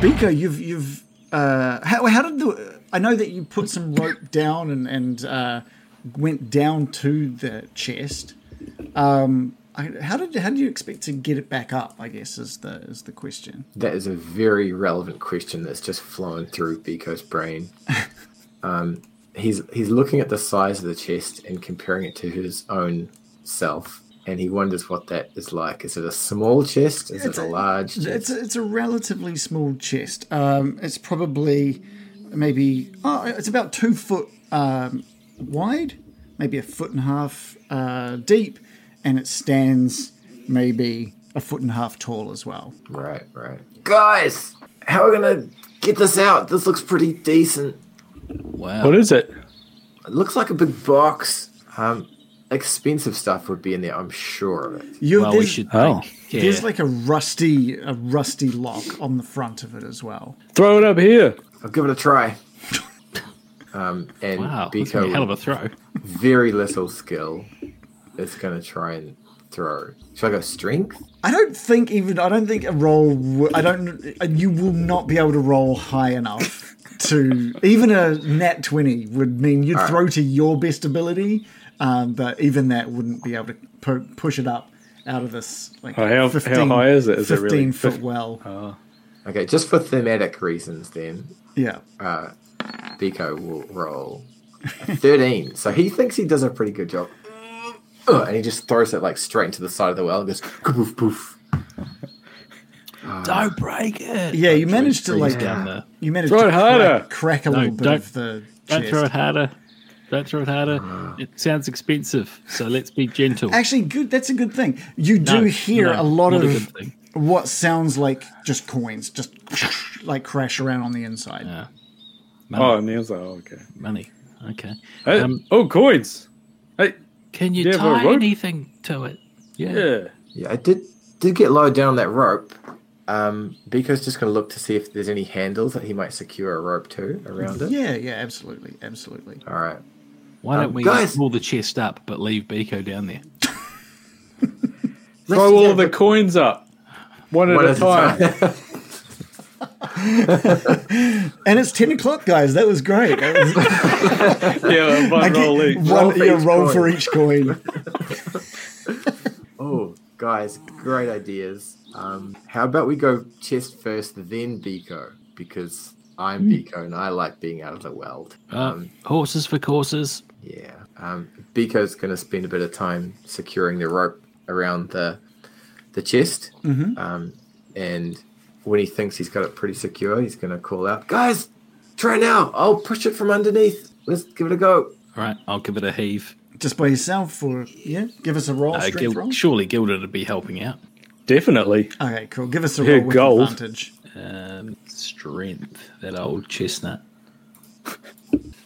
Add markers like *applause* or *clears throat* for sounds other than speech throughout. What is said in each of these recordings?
Biko, you've you've uh, how, how did the? I know that you put some rope down and and uh, went down to the chest. Um, I, how did how do you expect to get it back up? I guess is the is the question. That is a very relevant question that's just flowing through Biko's brain. *laughs* um, he's he's looking at the size of the chest and comparing it to his own self, and he wonders what that is like. Is it a small chest? Is It's it a a- large chest? It's a, it's a relatively small chest. Um, it's probably maybe oh, it's about two foot um, wide, maybe a foot and a half uh, deep, and it stands maybe a foot and a half tall as well. Right, right. Guys, how are we gonna get this out? This looks pretty decent. Wow. What is it? It looks like a big box. Um, expensive stuff would be in there, I'm sure of it. You, well, we there's, should Oh. make. Yeah. there's like a rusty a rusty lock on the front of it as well. Throw it up here. I'll give it a try. *laughs* Um, and wow. That's a hell of a throw. very little skill, is gonna try and throw. Should I go strength? I don't think even I don't think a roll. w- I don't. You will not be able to roll high enough to even a nat twenty would mean you'd throw to your best ability, um, but even that wouldn't be able to pu- push it up out of this. Like Oh, how- how high is it? Is it really fifteen foot fif- well? Ah. Okay, just for thematic reasons, then yeah. Uh, Biko will roll 13. *laughs* so he thinks he does a pretty good job. Ugh, and he just throws it like straight into the side of the well and goes poof poof. Don't break it. Yeah, you managed to like down there. you managed Throw to it harder. crack, crack a No, little bit don't- of the Don't chest. throw it harder. Don't throw it harder. It sounds expensive, so let's be gentle. Actually, good. That's a good thing. You do No, hear no, a lot of a what sounds like just coins, just like crash around on the inside. Yeah. Money. Oh, and the other. Oh, okay. money. Okay. Hey, Um, oh, coins. Hey, Can you Yeah, but tie anything to it? Yeah. yeah. Yeah, I did did get low down on that rope. Um, Biko's just going to look to see if there's any handles that he might secure a rope to around it. Yeah, yeah, absolutely, absolutely. All right. Why don't Um, we guys- pull the chest up but leave Biko down there? Throw all the coins up. One at One a at a time. time. *laughs* And it's ten o'clock, guys. That was great. That was, *laughs* yeah, one get roll each. one, Roll for yeah, each roll coin. for each coin. *laughs* oh, guys, great ideas. Um, how about we go chest first, then Biko? Because I'm Biko and I like being out of the world. Uh, horses for courses. Yeah. Um, Biko's going to spend a bit of time securing the rope around the the chest. Um, and when he thinks he's got it pretty secure, he's going to call out, "Guys, try now! I'll push it from underneath. Let's give it a go." All right, I'll give it a heave. Just by yourself, or yeah, give us a roll. Uh, strength Gil- roll. surely Gilda would be helping out. Definitely. Okay, cool. Give us a Yeah, roll with gold. advantage. Um, strength, that old chestnut.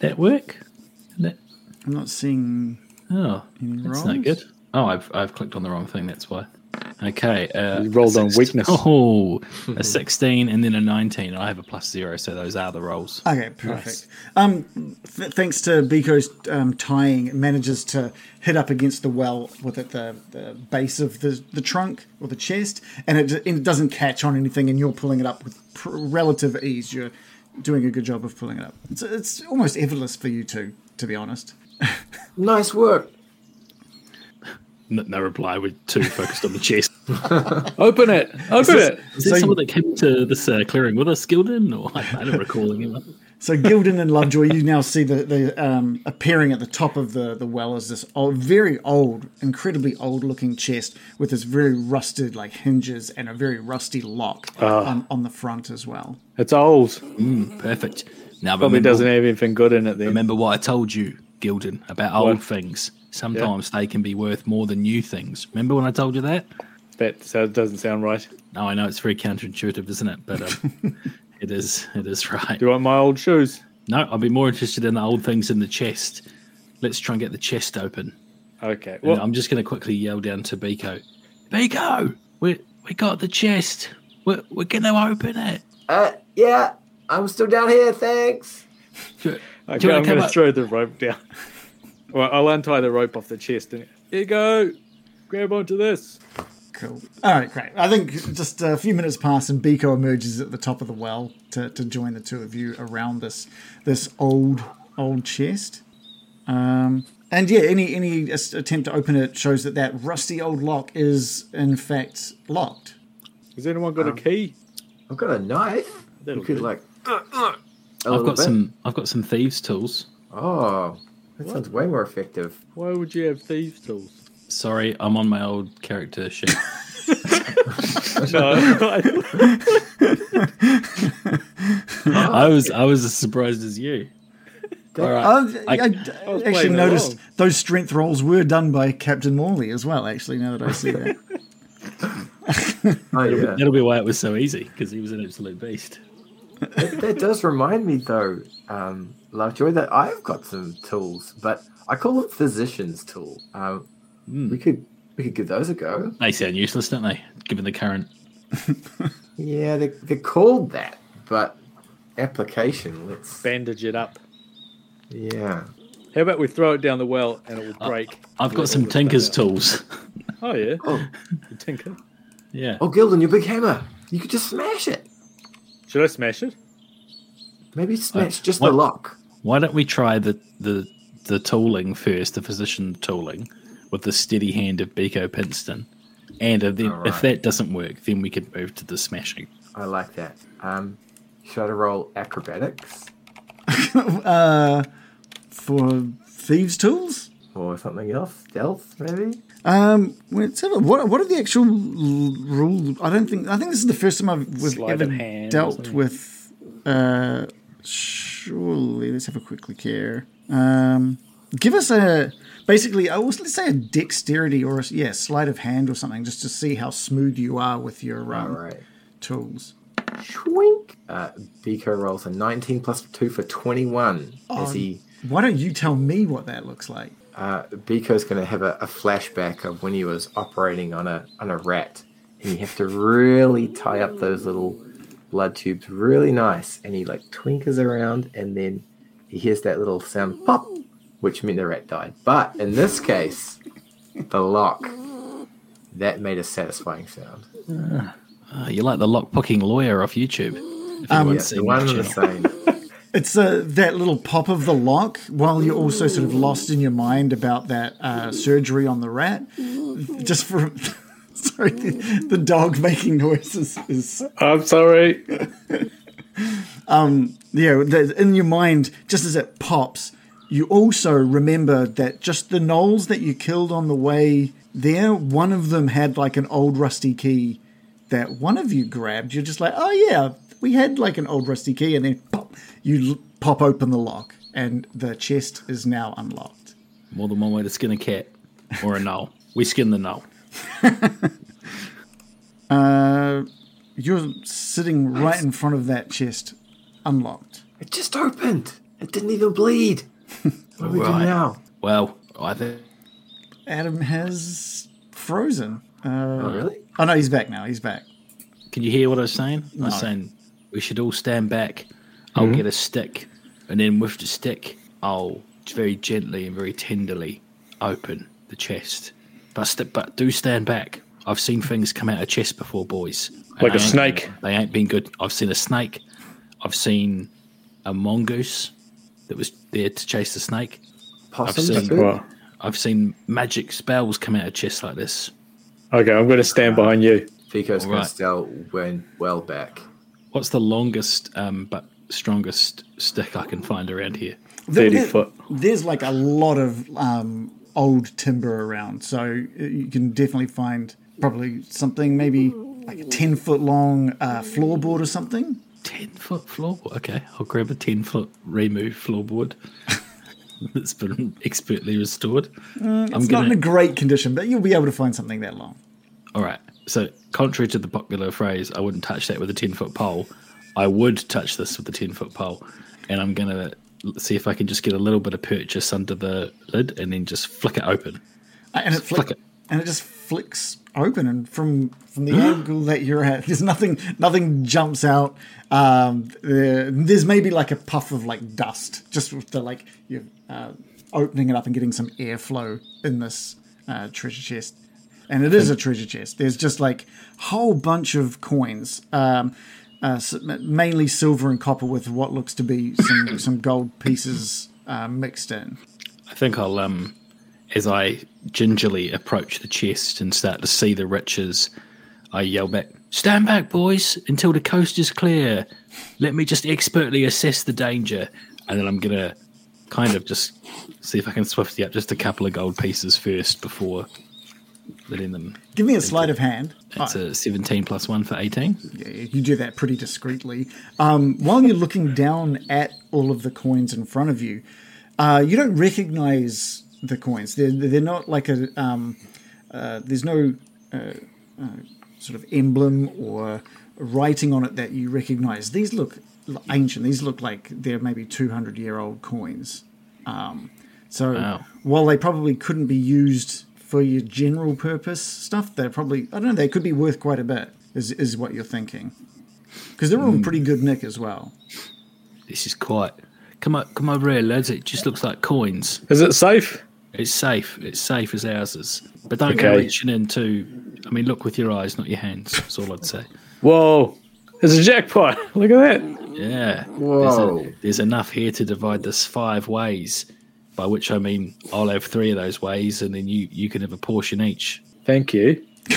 that work? That, I'm not seeing. oh, that's not good. Oh, I've, I've clicked on the wrong thing. That's why. Okay. Uh, You rolled on weakness. *laughs* Oh, *laughs* a 16 and then a 19. I have a plus zero, so those are the rolls. Okay, perfect. Um, th- thanks to Biko's um, tying, it manages to hit up against the well with it, the, the base of the, the trunk or the chest, and it, and it doesn't catch on anything, and you're pulling it up with pr- relative ease. You're doing a good job of pulling it up. It's, it's almost effortless for you two, to be honest. Nice work. No, no reply. We're too focused on the chest. Open *laughs* it. Open it. Is there someone that came to this uh, clearing with us, Gildan? Or I, I don't recall anyone. So Gildan and Lovejoy, you now see the, the um, appearing at the top of the, the well is this old, very old, incredibly old looking chest with this very rusted like hinges and a very rusty lock on, on the front as well. It's old. Perfect. Now, Probably remember, doesn't have anything good in it then. remember what I told you, Gildan, about old What? things. Sometimes they can be worth more than new things. Remember when I told you that? That so- doesn't sound right. No, I know it's very counterintuitive, isn't it? But um, *laughs* it is. It is right. Do you want my old shoes? No, I'd be more interested in the old things in the chest. Let's try and get the chest open. Okay. And I'm just going to quickly yell down to Biko. Biko, we we got the chest. We're, we're going to open it. Uh, yeah, I'm still down here. Thanks. Do- okay, do you I'm going to throw the rope down. *laughs* Well, I'll untie the rope off the chest and here you go. Grab onto this. Cool. All right, great. I think just a few minutes pass and Biko emerges at the top of the well to, to join the two of you around this this old old chest. Um, and yeah, any any attempt to open it shows that that rusty old lock is in fact locked. Has anyone got a um, key? I've got a knife. That'll you could do. like. a I've got bit. some. I've got some thieves' tools. Oh, that sounds way more effective. Why would you have thieves' tools? Sorry, I'm on my old character sheet. *laughs* *laughs* No, *laughs* I was I was as surprised as you. All right. Uh, I, I- I actually noticed along. those strength rolls were done by Captain Morley as well. Actually, now that I see that. Oh yeah, That'll be why it was so easy because he was an absolute beast. That, that does remind me though, um, Lovejoy, that I've got some tools, but I call them physician's tool. Um, Hmm. We could we could give those a go. They sound useless, don't they? Given the current. *laughs* Yeah, they, they're called that, but application. Let's bandage it up. yeah. How about we throw it down the well and it will break? I've got some all the stuff tinker's tools. Oh yeah, Oh, the tinker. yeah. oh, Gildan, your big hammer. You could just smash it. Should I smash it? Maybe smash just what- the lock. Why don't we try the the the tooling first, the physician tooling, with the steady hand of Biko Pinston, and if, then, All if that doesn't work, then we could move to the smashing. I like that. Um, should I roll acrobatics *laughs* uh, for thieves' tools. or something else? Stealth, maybe. Um, let's have a, what what are the actual rules? I don't think I think this is the first time I've we've Sleight ever hand dealt with. Uh, surely let's have a quick look here. Um, give us a basically, I was let's say a dexterity or a, yeah, sleight of hand or something, just to see how smooth you are with your um, right. tools. Schwink. Uh, Biko rolls a 19 plus 2 for 21 as he Why don't you tell me what that looks like? Uh, Biko's going to have a, a flashback of when he was operating on a on a rat, and you have to really tie up those little blood tubes really nice, and he like twinkers around, and then he hears that little sound pop, which meant the rat died. But in this case, the lock that made a satisfying sound. Uh, you're like the lockpicking lawyer off YouTube. Um, Yeah, the one and the same. *laughs* It's uh, that little pop of the lock while you're also sort of lost in your mind about that uh, surgery on the rat. Just for. *laughs* Sorry, the, the dog making noises is. I'm sorry. *laughs* Yeah, the, in your mind, just as it pops, you also remember that just the gnolls that you killed on the way there, one of them had like an old rusty key that one of you grabbed. You're just like, oh yeah, we had like an old rusty key, and then pop, you pop open the lock, and the chest is now unlocked. More than one way to skin a cat or a gnoll. We skin the gnoll. *laughs* Uh, you're sitting right in front of that chest, unlocked. It just opened. It didn't even bleed. *laughs* What do we do Right. now? Well, I think Adam has frozen. Uh, Oh, really? oh no, he's back now. He's back. Can you hear what I was saying? I was saying we should all stand back. I'll mm-hmm. get a stick, and then with the stick, I'll very gently and very tenderly open the chest. But st- but do stand back. I've seen things come out of chest before, boys. Like a they ain't- snake. They ain't been good. I've seen a snake. I've seen a mongoose that was there to chase the snake. Possum? seen- too? Well, I've seen magic spells come out of chests like this. okay, I'm going to stand behind you. Biko's going Alright. to still well back. What's the longest um, but strongest stick I can find around here? There- 30 there- foot. There's like a lot of um, old timber around, so you can definitely find probably something maybe like a ten foot long uh, floorboard or something. 10 foot floorboard. Okay, I'll grab a 10 foot remove floorboard *laughs* that's been expertly restored. I'm It's not in a great condition, but you'll be able to find something that long. All right. So, contrary to the popular phrase, I wouldn't touch that with a 10 foot pole. I would touch this with a 10 foot pole. And I'm going to see if I can just get a little bit of purchase under the lid and then just flick it open. And it Flick flick, it. and it just flicks open, and from from the *gasps* angle that you're at, there's nothing nothing jumps out. Um, there- there's maybe like a puff of like dust, just with the like you uh, opening it up and getting some airflow in this uh, treasure chest. And it is a treasure chest. There's just like a whole bunch of coins, um, uh, mainly silver and copper, with what looks to be some *coughs* some gold pieces uh, mixed in. I think I'll um as I gingerly approach the chest and start to see the riches, I yell back, Stand back, boys, until the coast is clear. Let me just expertly assess the danger. And then I'm gonna kind of just see if I can swiftly up just a couple of gold pieces first before letting them Give me a sleight of hand. it's a seventeen plus one for eighteen. Yeah, you do that pretty discreetly. Um, while you're looking down at all of the coins in front of you, uh, you don't recognize the coins. They're they're not like a um, uh, there's no uh, uh, sort of emblem or writing on it that you recognize. These look ancient. These look like they're maybe 200 year old coins. Um, so Wow. while they probably couldn't be used for your general purpose stuff, they're probably I don't know. They could be worth quite a bit. Is is what you're thinking? Because they're all in hmm. pretty good nick as well. This is quite come on come over here, lads. It just looks like coins. Is it safe? It's safe. It's safe as ours is. But don't go Okay. reaching into. I mean, look with your eyes, not your hands. That's all I'd say. Whoa. There's a jackpot. *laughs* Look at that. Yeah. Whoa. There's, a, there's enough here to divide this five ways. By which I mean, I'll have three of those ways, and then you you can have a portion each. Thank you. *laughs*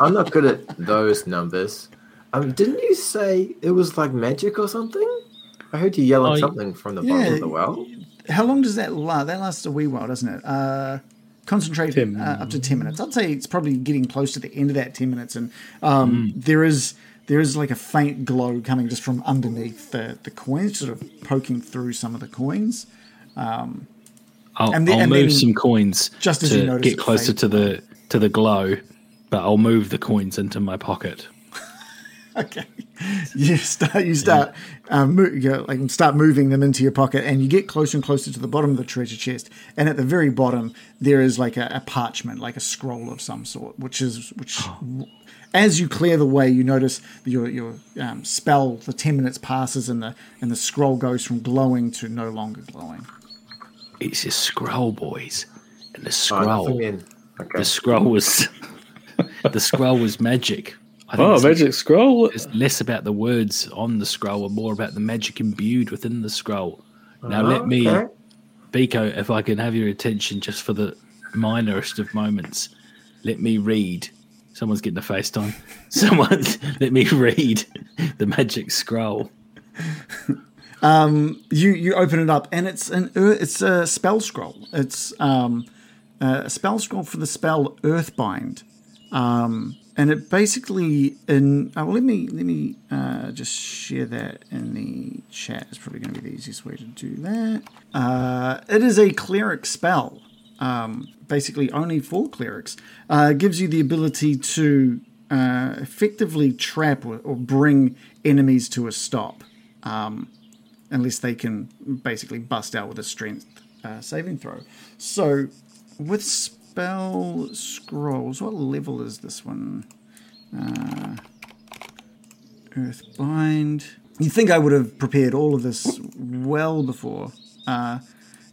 I'm not good at those numbers. Um, didn't you say it was like magic or something? I heard you yell Oh, something from the bottom Yeah. of the well. How long does that last? That lasts a wee while, doesn't it? Uh, concentrate Ten. uh, up to ten minutes. I'd say it's probably getting close to the end of that ten minutes, and um, there is there is like a faint glow coming just from underneath the the coins, sort of poking through some of the coins. I'll, And then- I'll and move some coins just as to you notice get closer to the to the glow, but I'll move the coins into my pocket. *laughs* Okay, you start you start um, mo- you go, like start moving them into your pocket, and you get closer and closer to the bottom of the treasure chest. And at the very bottom, there is like a, a parchment, like a scroll of some sort, which is which. As you clear the way, you notice your your um, spell. The ten minutes passes, and the and the scroll goes from glowing to no longer glowing. It's a scroll, boys, and the Oh, scroll. nothing in. Okay. *laughs* the scroll was the scroll was magic. I think Oh, it's, magic scroll. it's less about the words on the scroll and more about the magic imbued within the scroll. Now let me, Okay. Biko, if I can have your attention just for the minorest of moments, let me read. Someone's getting a FaceTime. *laughs* Someone, let me read the magic scroll. You you open it up and it's an it's a spell scroll. It's um, a spell scroll for the spell Earthbind, um, and it basically in well, let me let me uh, just share that in the chat. It's probably going to be the easiest way to do that. Uh, it is a cleric spell. Um, basically, only for clerics. Uh, gives you the ability to uh, effectively trap or, or bring enemies to a stop unless they can basically bust out with a strength uh, saving throw. So, with spell scrolls, what level is this one? Uh, Earthbind. You think I would have prepared all of this well before? Uh,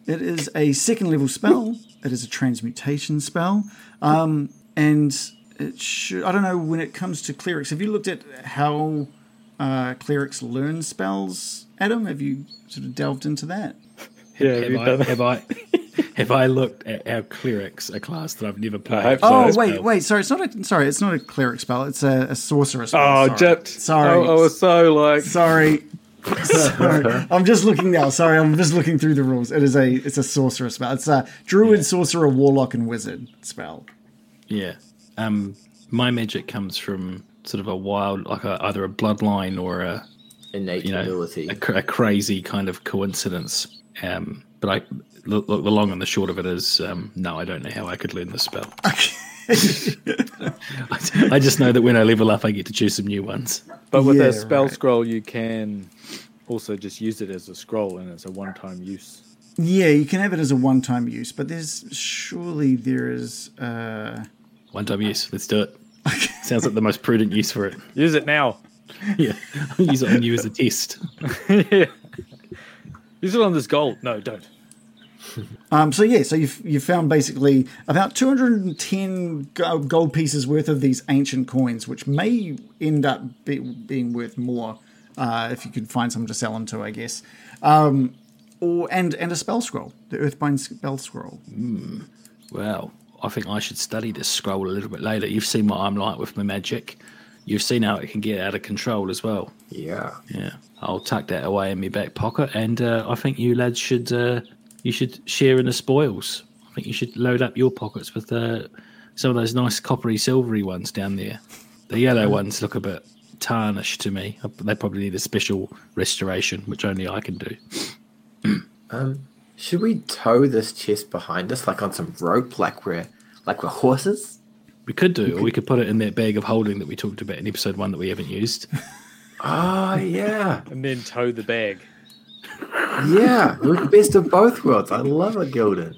it is a second level spell. It is a transmutation spell, um, and it should. I don't know when it comes to clerics. Have you looked at how uh, clerics learn spells? Adam, have you sort of delved into that? *laughs* Yeah, have Have I, that? have I, *laughs* have I looked at our clerics, a class that I've never played? hope so. Oh wait, bad. wait. Sorry, it's not a. Sorry, it's not a cleric spell. It's a, a sorcerer spell. Oh, sorry. Jet. Sorry. I, I was so like. *laughs* Sorry. Sorry. I'm just looking now. Sorry, I'm just looking through the rules. It is a it's a sorcerer spell. It's a druid, sorcerer, warlock, and wizard spell. Yeah. Um, my magic comes from sort of a wild, like a, either a bloodline or a Innate you know ability. a, a crazy kind of coincidence. Um, but I look, look, the long and the short of it is, um, no, I don't know how I could learn the spell. *laughs* I, *laughs* I just know that when I level up, I get to choose some new ones. But with Yeah, a spell right. scroll, you can also just use it as a scroll, and it's a one-time use. Yeah, you can have it as a one-time use, but there's surely there is. Uh, One time use. Let's do it. *laughs* Sounds like the most prudent use for it. Use it now. *laughs* Yeah. Use it on you as a test. *laughs* yeah. Use it on this gold. No, don't. Um, so yeah, so you've you found basically about 210 gold pieces worth of these ancient coins, which may end up be, being worth more uh, if you could find someone to sell them to, I guess. Um, or and and a spell scroll, the Earthbind spell scroll. Well, I think I should study this scroll a little bit later. You've seen what I'm like with my magic. You've seen how it can get out of control as well. Yeah. Yeah, I'll tuck that away in my back pocket, and uh, I think you lads should uh, you should share in the spoils. I think you should load up your pockets with uh, some of those nice coppery, silvery ones down there. The yellow ones look a bit tarnished to me. They probably need a special restoration, which only I can do. Um, should we tow this chest behind us, like on some rope, like we're like we're horses? We could do, or we could put it in that bag of holding that we talked about in episode one that we haven't used. Oh *laughs* *laughs* yeah, And then tow the bag. yeah. We're the best of both worlds. I love it, Gildan.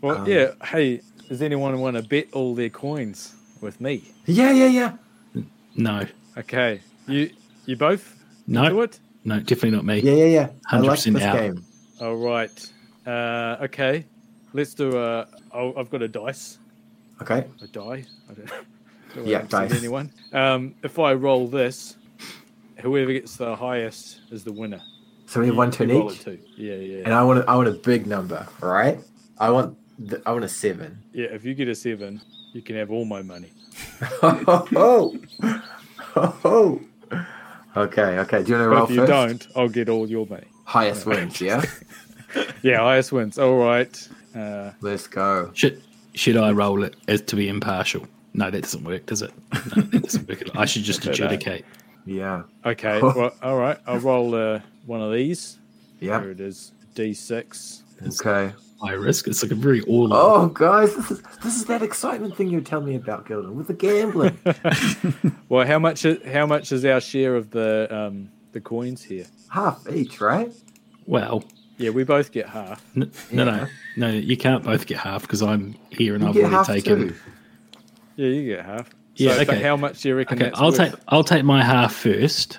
Well, um, yeah. Hey, does anyone want to bet all their coins with me? Yeah, yeah, yeah. No, Okay. You you both No. into it? no, definitely not me. Yeah, yeah, yeah. I like 100% this out. game. All right. Uh, okay. Let's do a. Oh, I've got a dice. Okay. A die. I don't, *laughs* don't Yeah, dice. Anyone? Um, if I roll this, whoever gets the highest is the winner. So we have one turn each, too. Yeah, yeah. and I want a, I want a big number. right? I want the, I want a seven. yeah, if you get a seven, you can have all my money. oh, *laughs* oh, oh. Okay, okay. Do you want to But roll if you don't, I'll get all your money. Highest wins. Yeah. *laughs* *laughs* Yeah, highest wins. All right. Uh, Let's go. Should should I roll it as to be impartial? No, that doesn't work, does it? No, that doesn't work. I should just No. adjudicate. Yeah. okay. *laughs* well, all right. I'll roll uh, one of these. Yeah. Here it is. D6. Okay. High risk. It's like a very all. Oh, guys, this is this is that excitement thing you were telling me about, Gildan, with the gambling. *laughs* Well, how much? Is, how much is our share of the um, the coins here? Half each, right? Well, Yeah, we both get half. no, Yeah. no, no. You can't both get half because I'm here and You I've get already half taken. too. Yeah, you get half. Yeah, so, but okay. how much do you reckon? Okay, that's I'll worth? take I'll take my half first.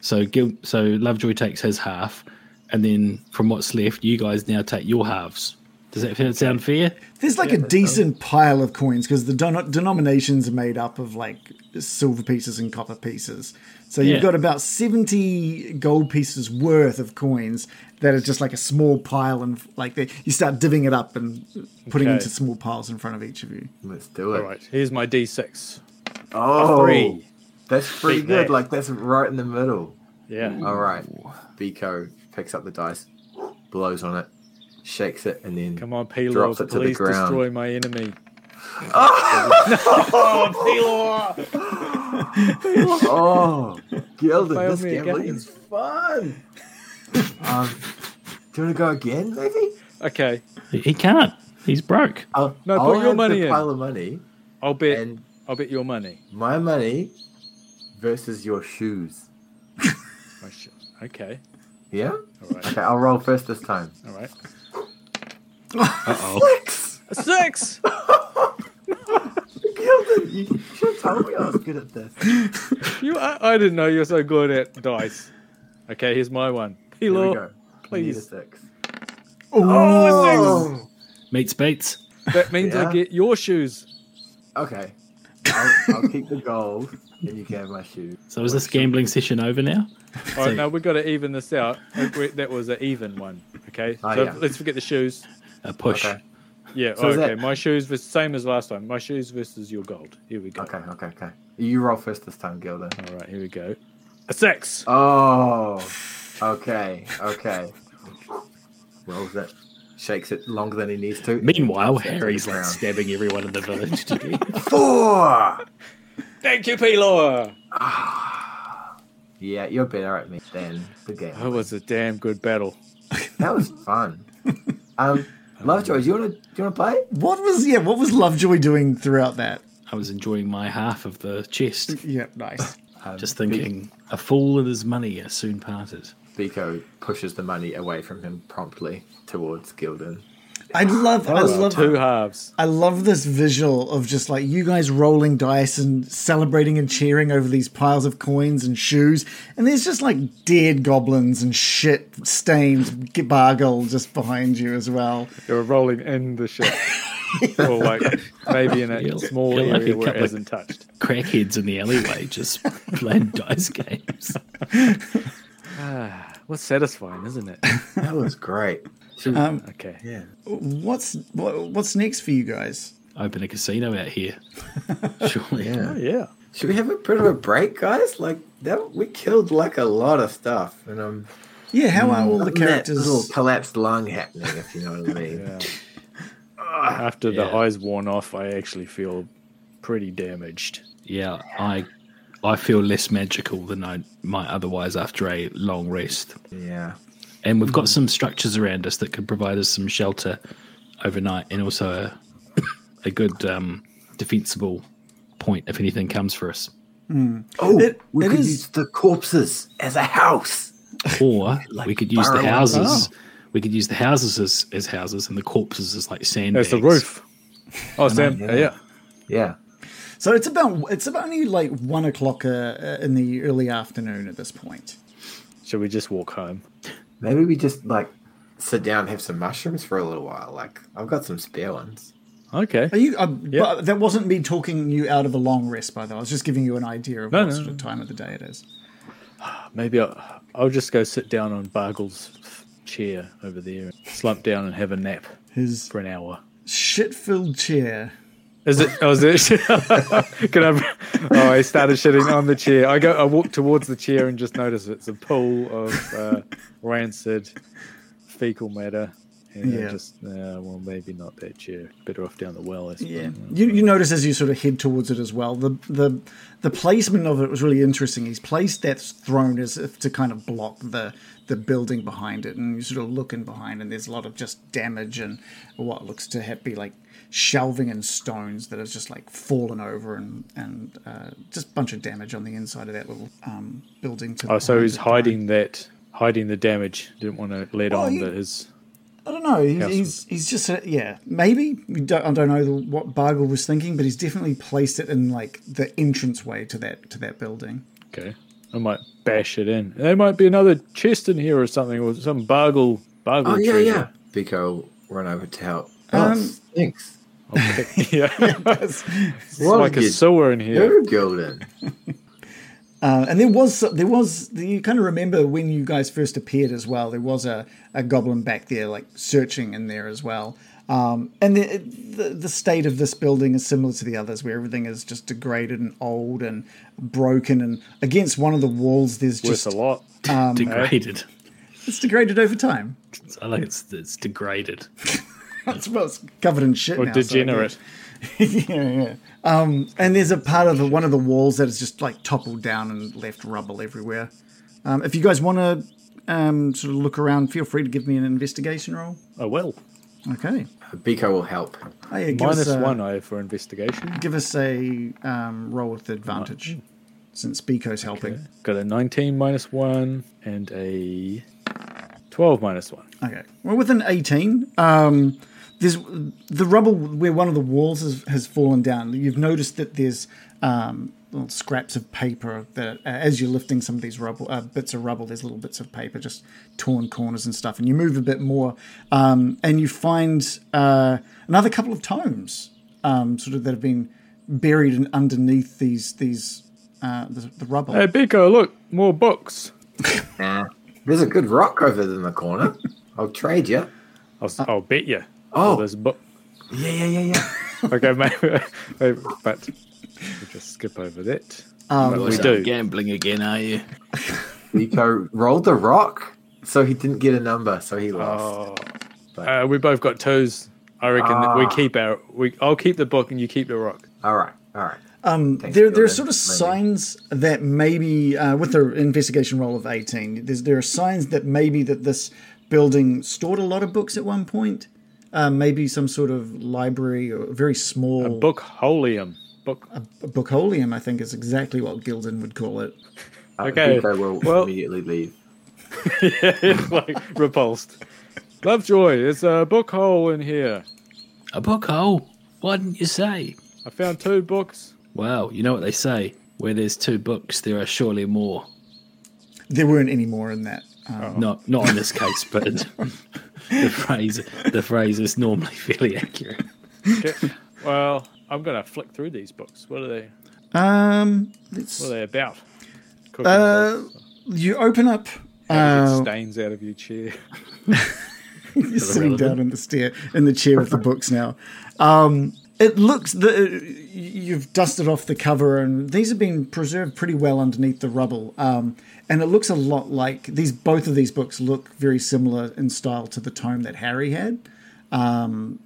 So Gil, so Lovejoy takes his half, and then from what's left, you guys now take your halves. Does that sound fair? There's like a decent pile of coins because the don- denominations are made up of like silver pieces and copper pieces. So you've Yeah. got about 70 gold pieces worth of coins that are just like a small pile and like they, you start divvying it up and putting Okay. into small piles in front of each of you. Let's do it. All right. Here's my D6. Oh, three. That's pretty Beat good. that. Like that's right in the middle. Yeah. All right. Biko picks up the dice, blows on it, shakes it, and then Come on, Pelor. Drops it to the ground. destroy my enemy. *laughs* *laughs* Oh, *laughs* oh Gildan, this gambling is fun. Um, do you want to go again, maybe? Okay. He- He can't. He's broke. I'll, No, I'll put your money the in. pile of money, I'll bet. and I'll bet your money. my money versus your shoes. My sh- Okay. Yeah. All right. Okay, I'll roll first this time. All right. Uh oh. Six. A six. *laughs* You should have told me I was good at this. You. I, I didn't know you were so good at dice. Okay. Here's my one. Here we Pelor. go. We a Please. six. Oh, oh Meets beats. That means Yeah. I get your shoes. Okay. I'll, I'll keep the gold, and you can have my shoes. So is this gambling session over now? All So- Now we've got to even this out. That was an even one. Okay. Oh, so yeah. let's forget the shoes. A push. Okay. Yeah. So is okay. that- My shoes was same as last time. My shoes versus your gold. Here we go. Okay. Okay. Okay. You roll first this time, Gilda. All right. Here we go. A six. Oh. Okay. Okay. Rolls it. Shakes it longer than he needs to. Meanwhile, Sets it to Harry's like stabbing everyone in the village to death. Four. Thank you, Pelor. Yeah, you're better at me than the game. That was a damn good battle. That was fun. Um, Lovejoy, do you want to do you want to play? What was yeah? What was Lovejoy doing throughout that? I was enjoying my half of the chest, Yeah, nice. Um, just thinking, a fool and his money are soon parted. Biko pushes the money away from him promptly towards Gildan. I love, I oh, love, two halves. I love this visual of just like you guys rolling dice and celebrating and cheering over these piles of coins and shoes, and there's just like dead goblins and shit stained bargle just behind you as well. You're rolling in the shit. *laughs* or like maybe in a Feel- small feel like area a where it hasn't touched. Crackheads in the alleyway just *laughs* playing dice games. *laughs* *sighs* What's satisfying, isn't it? *laughs* That was great. Should um, we- Okay. yeah. What's what, what's next for you guys? Open a casino out here. *laughs* Surely. Yeah. Oh, yeah. Should we have a bit of a break, guys? Like that, we killed like a lot of stuff, and um, Yeah, how are all the mm, that characters? little collapsed lung happening, if you know what I mean. *laughs* Yeah. Ah, After the highs worn off, I actually feel pretty damaged. Yeah, I I feel less magical than I might otherwise after a long rest. Yeah. And we've got some structures around us that could provide us some shelter overnight and also a, *coughs* a good um, defensible point if anything comes for us. Oh, It- we it could is- use the corpses as a house. Or *laughs* Like we could use the burrowing houses. We could use the houses as, as houses and the corpses as like sandbags. There's the roof. Oh, Sam. yeah. uh, yeah. Yeah. So it's about it's about only like one o'clock uh, uh, in the early afternoon at this point. Should we just walk home? Maybe we just like sit down and have some mushrooms for a little while. Like I've got some spare ones. Okay. Are you? Uh, Yeah. but that wasn't me talking you out of a long rest, by the way. I was just giving you an idea of No, what no, sort of time of the day it is. *sighs* Maybe I'll, I'll just go sit down on Bargle's chair over there, slump down and have a nap His for an hour. shit-filled chair. Is it? Oh, is it? *laughs* Can I? Oh, I started shitting on the chair. I go. I walk towards the chair and just notice it's a pool of uh, rancid fecal matter. And Yeah. just, uh, well, maybe not that chair. Better off down the well. I suppose. Yeah, you, you notice as you sort of head towards it as well. The the the placement of it was really interesting. He's placed that throne as if to kind of block the the building behind it, and you sort of look in behind, and there's a lot of just damage and what looks to have, be like shelving and stones that has just like fallen over and and uh, just a bunch of damage on the inside of that little um, building. To Oh, so he's it. hiding that, hiding the damage. Didn't want to let Oh, on you- that his. I don't know. He's he's, he's just uh, yeah. Maybe we don't, I don't know the, what Bargle was thinking, but he's definitely placed it in like the entranceway to that to that building. Okay, I might bash it in. There might be another chest in here or something, or some Bargle. Bargle. Oh yeah, treasure. yeah. Biko will run over to help. Oh, Um, thanks. *laughs* yeah. *laughs* it's What like a sewer in here. do, Gildan? *laughs* Uh, and there was there was you kind of remember when you guys first appeared as well. There was a, a goblin back there, like searching in there as well. Um, and the, the the state of this building is similar to the others, where everything is just degraded and old and broken. And against one of the walls, there's Worth just a lot. degraded. it's degraded over time. I like it's it's degraded. *laughs* It's, well, covered in shit Or now. so degenerate. guess- *laughs* yeah, yeah. Um, and there's a part of the, one of the walls that is just like toppled down and left rubble everywhere. Um, if you guys want to um, sort of look around, feel free to give me an investigation roll. Oh well. Okay. Biko will help. Oh, yeah, give Minus us a, one I for investigation. Give us a um, roll with advantage, since Biko's helping. Got a 19 minus one and a 12 minus one. Okay. Well, with an 18, um, there's the rubble where one of the walls has, has fallen down. You've noticed that there's um, little scraps of paper that, uh, as you're lifting some of these rubble uh, bits of rubble, there's little bits of paper, just torn corners and stuff. And you move a bit more, um, and you find uh, another couple of tomes, um, sort of that have been buried in, underneath these these uh, the, the rubble. Hey, Biko, look, more books. Nah. *laughs* There's a good rock over there in the corner. I'll trade you. I'll, s will bet you. Oh. there's a book. Yeah, yeah, yeah, yeah. *laughs* Okay, maybe, *laughs* maybe but we'll just skip over that. Um, we Start do. gambling again, are you? *laughs* Biko rolled the rock, so he didn't get a number, so he lost. Oh, uh, we both got toes. I reckon that we keep our. We I'll keep the book and you keep the rock. All right, all right. Um, Thanks, there, there are sort of Maybe. signs that maybe uh, with the investigation roll of eighteen, there's, there are signs that maybe that this building stored a lot of books at one point. Uh, maybe some sort of library or very small A book holium. Book. bookolium. I think is exactly what Gildan would call it. Uh, Okay, Biko will well- immediately leave. *laughs* Yeah, like repulsed. Lovejoy, there's a book hole in here. A book hole? Why didn't you say? I found two books. Well, you know what they say. Where there's two books, there are surely more. There weren't any more in that. Um, Not not in this case, but *laughs* the phrase the phrase is normally fairly accurate. Okay. well, I'm going to flick through these books. What are they? um, let's, What are they about? Cooking uh, books. you open up. How to Uh, stains out of your chair. *laughs* You're sitting down in the stair in the chair with the books now. Um, it looks the you've dusted off the cover, and these have been preserved pretty well underneath the rubble. Um, and it looks a lot like these. Both of these books look very similar in style to the tome that Harry had. Um,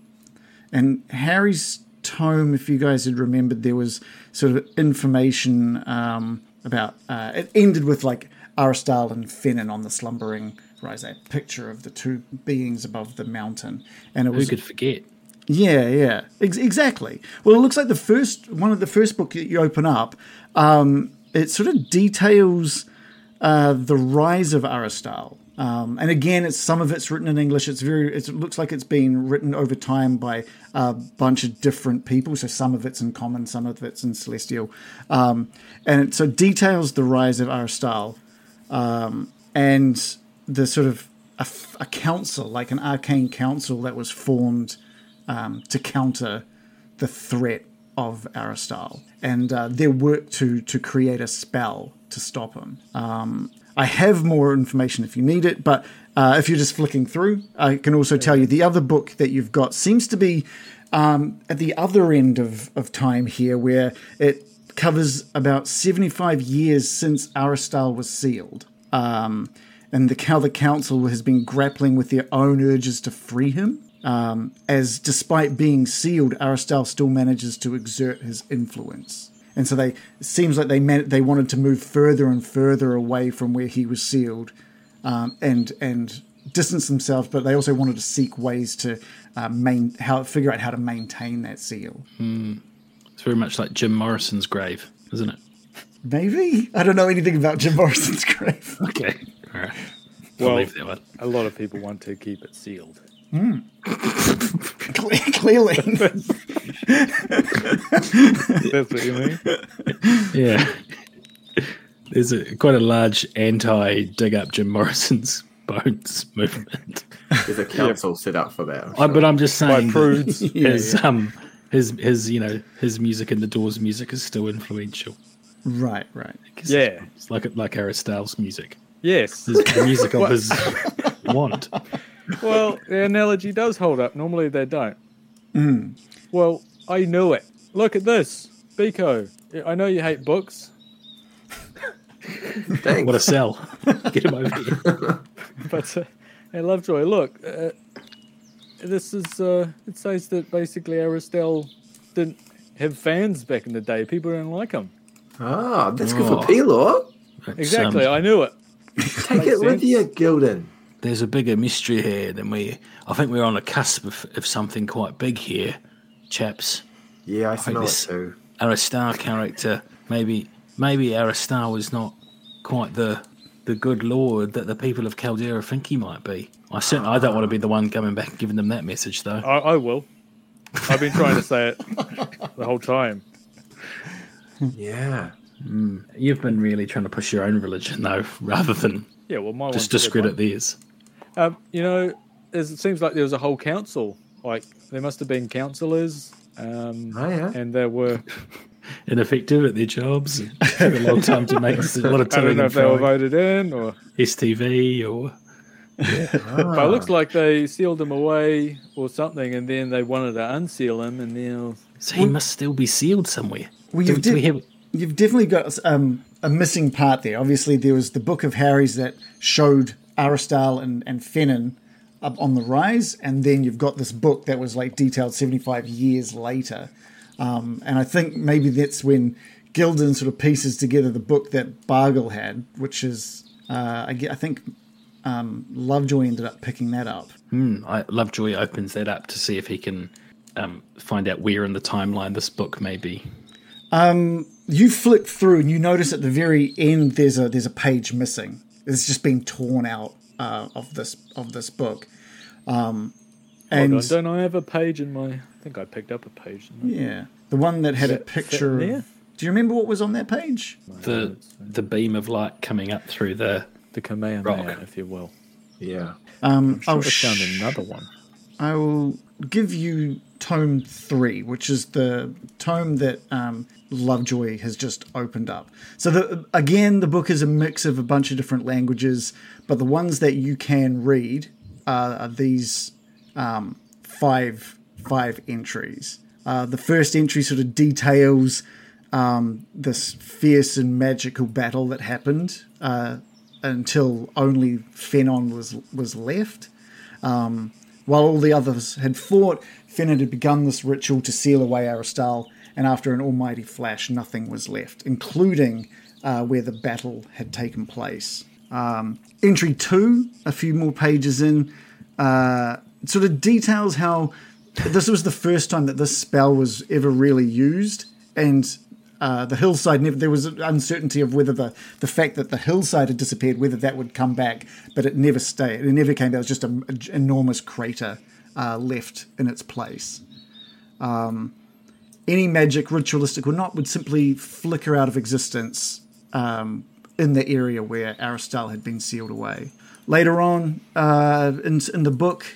and Harry's tome, if you guys had remembered, there was sort of information um, about. Uh, it ended with like Aristal and Fennon on the slumbering rise. That picture of the two beings above the mountain, and it Who was could forget? yeah, yeah, Ex- exactly. Well, it looks like the first one of the first book that you open up. Um, it sort of details uh, the rise of Aristal. Um, and again, it's some of it's written in English. It's very. It's, it looks like it's been written over time by a bunch of different people. So some of it's in common, some of it's in celestial, um, and it, so details the rise of Aristal um, and the sort of a council, like an arcane council that was formed um, to counter the threat of Aristal and uh, their work to to create a spell to stop him. Um, I have more information if you need it, but uh, if you're just flicking through, I can also tell you the other book that you've got seems to be um, at the other end of, of time here, where it covers about 75 years since Aristal was sealed. Um, and the, how the council has been grappling with their own urges to free him. Um, as despite being sealed, Aristal still manages to exert his influence. And so they it seems like they meant they wanted to move further and further away from where he was sealed, um, and and distance themselves. But they also wanted to seek ways to uh, main how figure out how to maintain that seal. It's very much like Jim Morrison's grave, isn't it? Maybe I don't know anything about Jim Morrison's grave. *laughs* Okay. All right. Well- that one. A lot of people want to keep it sealed. *laughs* Cle- Clearly, *laughs* That's what you mean? Yeah. There's a quite a large anti dig up Jim Morrison's bones *laughs* movement. There's a council set up for that. I'm I, but I'm just By saying prudes. that his um his his you know his music and the Doors music is still influential. right, right. Yeah. it's like like Aristal's music. Yes. His, the music of his *laughs* want. Well, the analogy does hold up. Normally they don't. Well, I knew it. Look at this. Biko, I know you hate books, Thanks. What a sell! *laughs* Get him over here. *laughs* but uh, hey, Lovejoy, look. Uh, this is, uh, it says that basically Aristal didn't have fans back in the day. People didn't like him. Ah, that's good Oh. for Pelor. It's, Exactly, um, I knew it. Take it with sense. you, Gildan. there's a bigger mystery here than we. I think we're on the cusp of, of something quite big here, chaps. Yeah, I think smell it this- too. Aristar character, maybe maybe Aristar was not quite the the good lord that the people of Kalderra think he might be. I certainly I don't want to be the one coming back and giving them that message though. I, I will. I've been trying to say it the whole time. Yeah. You've been really trying to push your own religion though, rather than Yeah, well, my just one's a good discredit theirs. Um, you know, it seems like there was a whole council. Like there must have been councillors, um, Oh, yeah. and there were. *laughs* Ineffective at their jobs. *laughs* Took a long time to make a lot of time. I don't know if they were voted in or. STV or *laughs* But it looks like they sealed him away or something, and then they wanted to unseal him, and then so he must still be sealed somewhere. Well, do, you do we did- have You've definitely got um, a missing part there. Obviously, there was the book of Harry's that showed Aristal and, and Fennon up on the rise, and then you've got this book that was like detailed 75 years later. Um, and I think maybe that's when Gildan sort of pieces together the book that Bargle had, which is, uh, I, I think um, Lovejoy ended up picking that up. I, Lovejoy opens that up to see if he can um, find out where in the timeline this book may be. you flick through and you notice at the very end there's a there's a page missing. It's just been torn out uh, of this of this book, Um, Hold and on, don't I have a page in my? I think I picked up a page. didn't I? yeah, the one that had a picture. Of, do you remember what was on that page? The the beam of light coming up through the The Kamehameha, Rock. if you will. Yeah. Um, Sure I'll I found sh- another one. I will give you tome three, which is the tome that um, Lovejoy has just opened up. So the, again, the book is a mix of a bunch of different languages, but the ones that you can read are, are these um, five five entries. Uh, the first entry sort of details um, this fierce and magical battle that happened uh, until only Fenon was was left. Um, while all the others had fought, Fenon had begun this ritual to seal away Aristal, and after an almighty flash, nothing was left, including uh, where the battle had taken place. Um, entry two, a few more pages in, uh, sort of details how this was the first time that this spell was ever really used, and uh, the hillside never, there was uncertainty of whether the, the fact that the hillside had disappeared, whether that would come back, but it never stayed. It never came back. It was just an enormous crater uh, left in its place. Um, any magic, ritualistic or not, would simply flicker out of existence um, in the area where Aristal had been sealed away. Later on uh, in, in the book,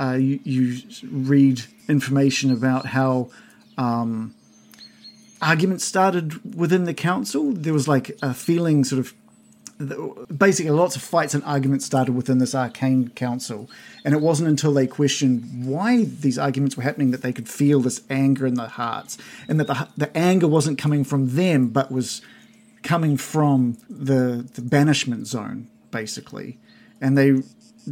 uh, you, you read information about how um, arguments started within the council. There was like a feeling, sort of, basically, lots of fights and arguments started within this arcane council. And it wasn't until they questioned why these arguments were happening that they could feel this anger in their hearts, and that the, the anger wasn't coming from them, but was coming from the, the banishment zone, basically. And they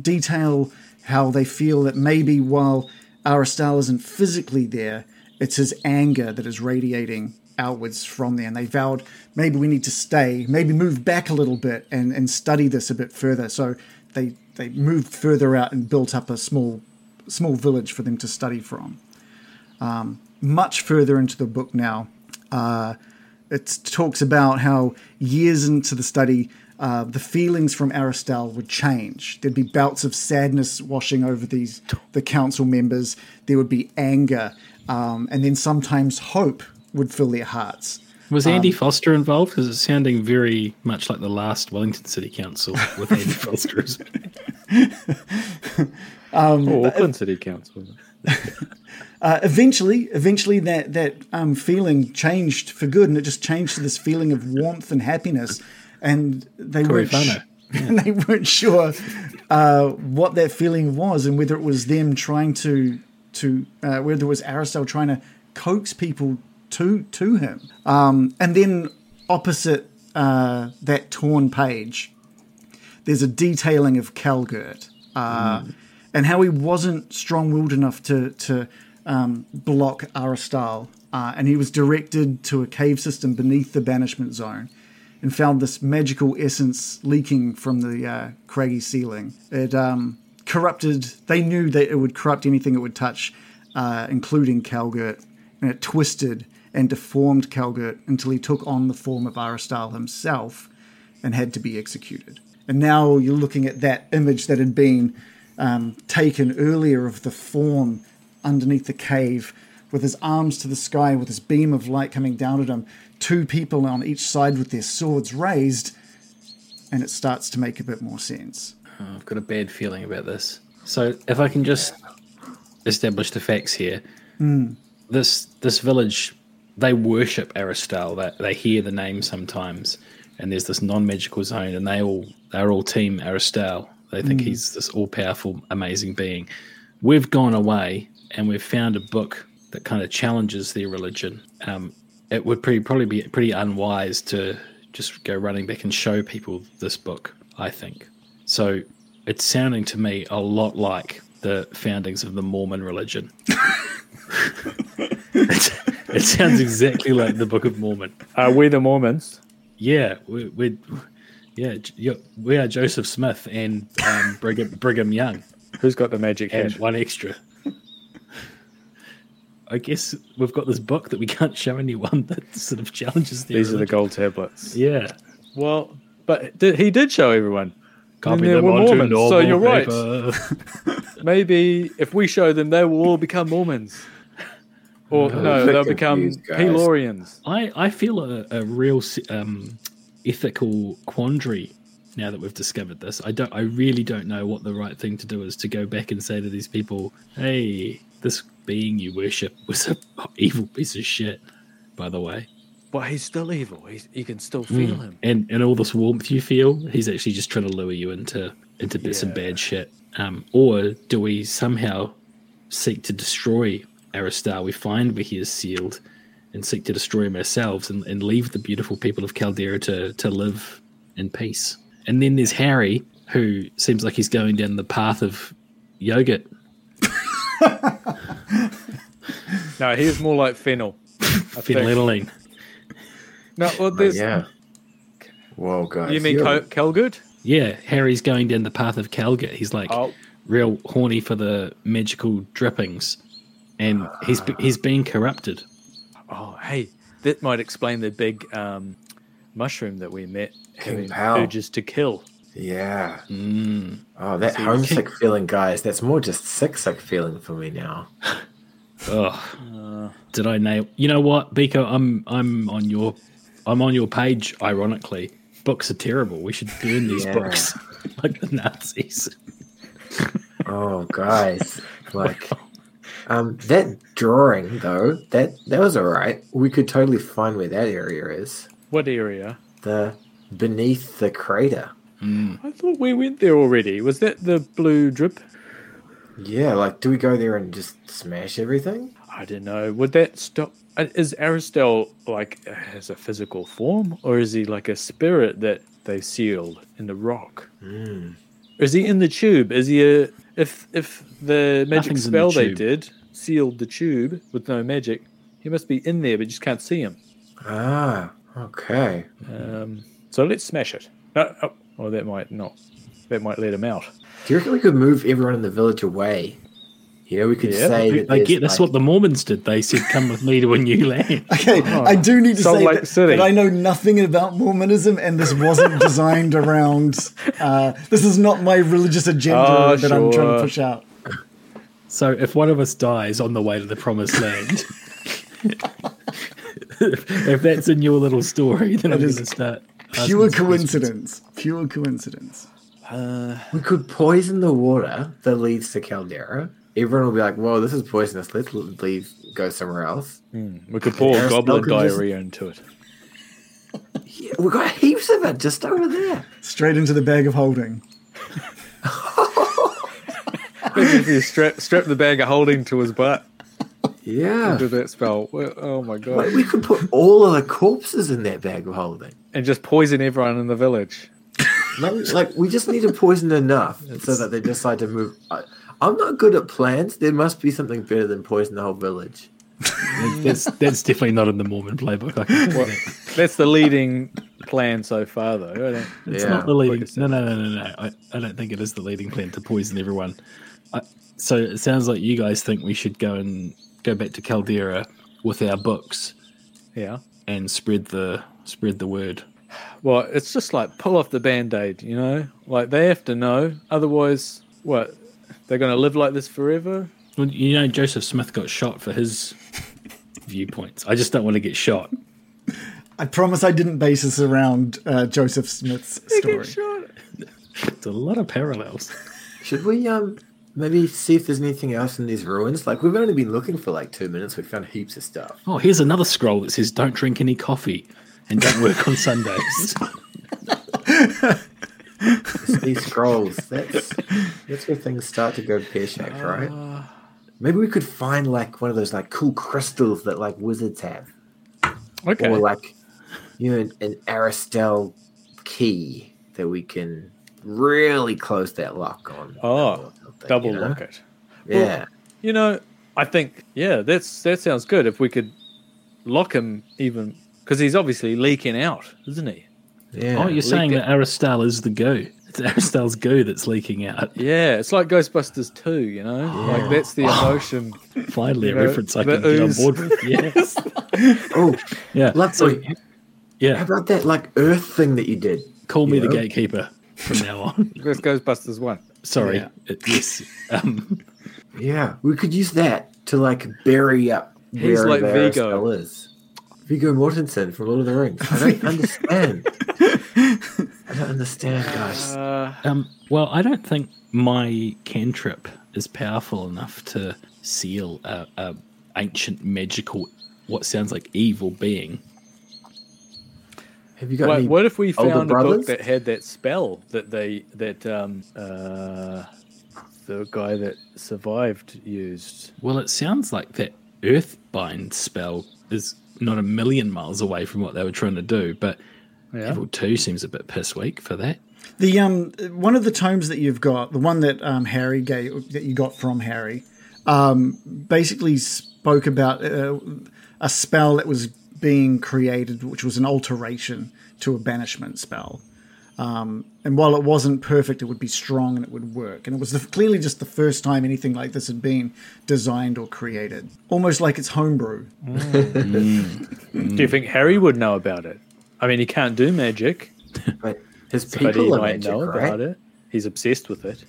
detail how they feel that maybe while Aristal isn't physically there, it's his anger that is radiating outwards from there. And they vowed maybe we need to stay, maybe move back a little bit and, and study this a bit further. So they they moved further out and built up a small small village for them to study from. Um, much further into the book now, uh, it talks about how years into the study, uh, the feelings from Aristal would change. There'd be bouts of sadness washing over these the council members. There would be anger, um, and then sometimes hope would fill their hearts. Was Andy Foster involved? Because it's sounding very much like the last Wellington City Council with Andy *laughs* Foster. as- *laughs* Oh, Auckland City Council. *laughs* Uh, eventually, eventually that that um, feeling changed for good, and it just changed to this feeling of warmth and happiness. And they weren't, Corey and they weren't sure uh, what that feeling was, and whether it was them trying to to uh, whether it was Aristal trying to coax people to to him. Um, and then opposite uh, that torn page, there's a detailing of Calgert uh, and how he wasn't strong-willed enough to to um, block Aristal, uh, and he was directed to a cave system beneath the banishment zone, and found this magical essence leaking from the uh, craggy ceiling. It um, corrupted. They knew that it would corrupt anything it would touch, uh, including Calgert, and it twisted and deformed Calgert until he took on the form of Aristal himself and had to be executed. And now you're looking at that image that had been um, taken earlier of the form underneath the cave with his arms to the sky, with his beam of light coming down at him, two people on each side with their swords raised, and it starts to make a bit more sense. Oh, I've got a bad feeling about this. So if I can just establish the facts here, this this village they worship Aristal. They they hear the name sometimes, and there's this non magical zone, and they all they're all team Aristal. They think he's this all powerful, amazing being. We've gone away and we've found a book that kind of challenges their religion. Um, it would pretty, probably be pretty unwise to just go running back and show people this book. I think so. It's sounding to me a lot like the foundings of the Mormon religion. *laughs* It sounds exactly like the Book of Mormon. Are we the Mormons? Yeah, we, we yeah, we are Joseph Smith and um, Brigham, Brigham Young, Who's got the magic and one extra. *laughs* I guess we've got this book that we can't show anyone that sort of challenges their These are the gold tablets. Yeah, Well, but did, he did show everyone. Copy there them were onto Mormons, so you're right. *laughs* maybe if we show them, they will all become Mormons. Or I'm no, they'll become confused, guys. Pelorians. I, I feel a, a real um, ethical quandary now that we've discovered this. I don't. I really don't know what the right thing to do is to go back and say to these people, "Hey, this being you worship was a *laughs* evil piece of shit." By the way, But he's still evil. He's, you can still feel him. and and all this warmth you feel, he's actually just trying to lure you into into bit some Yeah. bad shit. Um, or do we somehow seek to destroy Aristal? We find where he is sealed and seek to destroy him ourselves and, and leave the beautiful people of Kalderra to, to live in peace. And then there's Harry, who seems like he's going down the path of yogurt. *laughs* No, he is more like fennel. *laughs* I think. Phenylalanine. No, well, there's. yeah. Whoa, guys. You mean you're- Kel- Kelgood? Yeah, Harry's going down the path of Calgit. He's like Oh. real horny for the magical drippings, and he's be- he's being corrupted. Oh, hey, that might explain the big um, mushroom that we met King having Pal. urges to kill. Yeah. Mm. Oh, that See, homesick feeling, guys. That's more just sick, sick feeling for me now. *laughs* Oh, did I nail? You know what, Biko? I'm I'm on your I'm on your page. Ironically, books are terrible. We should burn these Yeah. books *laughs* like the Nazis. Oh, guys. like, um, that drawing though, that that was all right. We could totally find where that area is. What area? The beneath the crater. I thought we went there already. Was that the blue drip? Yeah, like, do we go there and just smash everything? I don't know. Would that stop? Is Aristal like has a physical form, or is he like a spirit that they sealed in the rock? Or is he in the tube? Is he a if if the magic Nothing's in the spell they did sealed the tube with no magic? He must be in there, but you just can't see him. Ah, okay. Um, so let's smash it. No, oh, oh, that might not. That might let him out. Do you reckon we could move everyone in the village away? You know, we could Yeah, say I that there's, get that's like- what the Mormons did. They said, "Come with me to a new land." *laughs* Okay, I do need to Salt say that, that I know nothing about Mormonism, and this wasn't *laughs* designed around. Uh, this is not my religious agenda Oh, that I'm trying to push out. So if one of us dies on the way to the promised land, *laughs* if that's in your little story, then I'm is going to start. Pure asking questions. coincidence. Pure coincidence. We could poison the water that leads to Kalderra. Everyone will be like, "Whoa, this is poisonous. Let's leave, go somewhere else." Hmm. We could pour Aristal goblin could just- diarrhea into it. *laughs* Yeah, we got heaps of it just over there. Straight into the bag of holding. *laughs* if you strap strap the bag of holding to his butt, Yeah, do that spell. Oh my god! like we could put all of the corpses in that bag of holding. and just poison everyone in the village. Like, like we just need to poison enough so that they decide to move. Uh, I, I'm not good at plans. There must be something better than poison the whole village. That's that's definitely not in the Mormon playbook. I can tell you Well, that's the leading plan so far, though. I don't, It's Yeah. not the leading. No, no, no, no, no. I, I don't think it is the leading plan to poison everyone. I, so it sounds like you guys think we should go and go back to Kalderra with our books yeah. and spread the spread the word. Well, it's just like pull off the band aid, you know? Like they have to know. Otherwise, what? They're going to live like this forever? Well, you know, Joseph Smith got shot for his viewpoints. I just don't want to get shot. I promise I didn't base this around uh, Joseph Smith's *laughs* story. It's a lot of parallels. Should we um maybe see if there's anything else in these ruins? Like we've only been looking for like two minutes. We found heaps of stuff. Oh, here's another scroll that says, "Don't drink any coffee and don't work on Sundays." *laughs* These scrolls. That's that's where things start to go pear shaped, right? Uh, Maybe we could find like one of those like cool crystals that like wizards have, Okay. or like you know an, an Aristal key that we can really close that lock on. Oh, Double you know? lock it. Yeah. You know, I think yeah, that's that sounds good. If we could lock him even because he's obviously leaking out, isn't he? Yeah. oh, you're saying it. that Aristal is the goo. It's Aristal's goo that's leaking out. Yeah, it's like Ghostbusters 2, you know? Like that's the emotion. *laughs* Finally, You a know, reference I the can get on board with. *laughs* Yes. *laughs* oh, Yeah. lovely. So, yeah. How about that like Earth thing that you did? Call me Yeah. the gatekeeper from now on. That's Ghostbusters 1. Sorry. Yeah. It- yes. Um, Yeah, we could use that to like bury up He's like the Vigo. Is. Viggo Mortensen from Lord of the Rings. I don't *laughs* understand. I don't understand, guys. Uh, um, well, I don't think my cantrip is powerful enough to seal a, a ancient magical, what sounds like evil being. Have you got what, any? what if we older found a book that had that spell that they that um uh the guy that survived used? Well, it sounds like that Earthbind spell is not a million miles away from what they were trying to do, but Yeah. level two seems a bit piss weak for that. The um one of the tomes that you've got, the one that um Harry gave that you got from Harry, um basically spoke about uh, a spell that was being created, which was an alteration to a banishment spell. Um, and while it wasn't perfect, it would be strong and it would work. And it was the, clearly just the first time anything like this had been designed or created, almost like it's homebrew. *laughs* Do you think Harry would know about it? I mean, he can't do magic, But his but he people might magic, know right? about it. He's obsessed with it.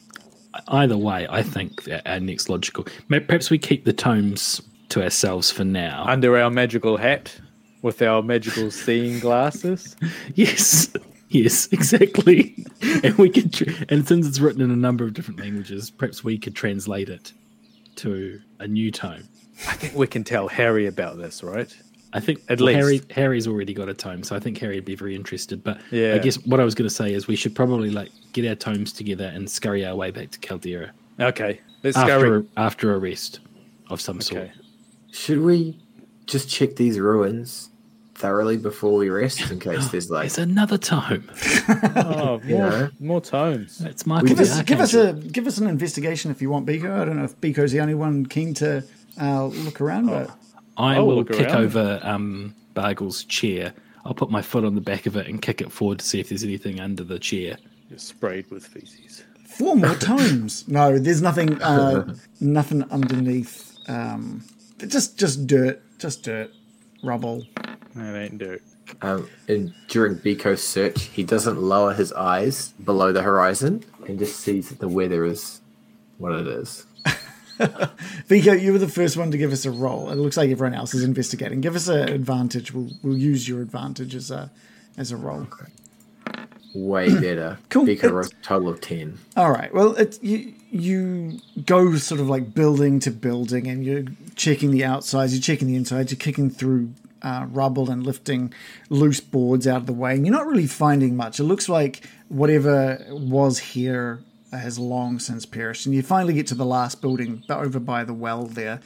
Either way, I think that our next logical. Perhaps we keep the tomes to ourselves for now. Under our magical hat, with our magical seeing glasses. *laughs* Yes, yes, *laughs* exactly. and we could, tr- and since it's written in a number of different languages, perhaps we could translate it to a new tome. I think we can tell Harry about this, right? I think At well, least. Harry Harry's already got a tome, so I think Harry would be very interested. But yeah. I guess what I was going to say is we should probably like get our tomes together and scurry our way back to Kalderra Okay, let's after go. after a rest of some sort. Should we just check these ruins thoroughly before we rest in case *gasps* there's like There's another tome. *laughs* Oh, You more, know. more tomes. It's my Give us, give us a give us an investigation if you want, Biko. I don't know if Biko's the only one keen to uh, look around, but I I'll will kick around. over um, Bargle's chair. I'll put my foot on the back of it and kick it forward to see if there's anything under the chair. You're sprayed with feces. four more *laughs* tomes. No, there's nothing. Uh, *laughs* nothing underneath. Um, just just dirt, just dirt, rubble. That ain't dirt. um, and during Biko's search, he doesn't lower his eyes below the horizon and just sees that the weather is what it is. *laughs* Biko, you were the first one to give us a roll. It looks like everyone else is investigating. Give us an advantage. We'll we'll use your advantage as a as a roll. Way better. *coughs* Cool. Biko It's- rolls a total of ten. All right. Well, it, you you go sort of like building to building, and you're checking the outsides, you're checking the insides, you're kicking through uh, rubble and lifting loose boards out of the way, and you're not really finding much. It looks like whatever was here has long since perished, and you finally get to the last building but over by the well there,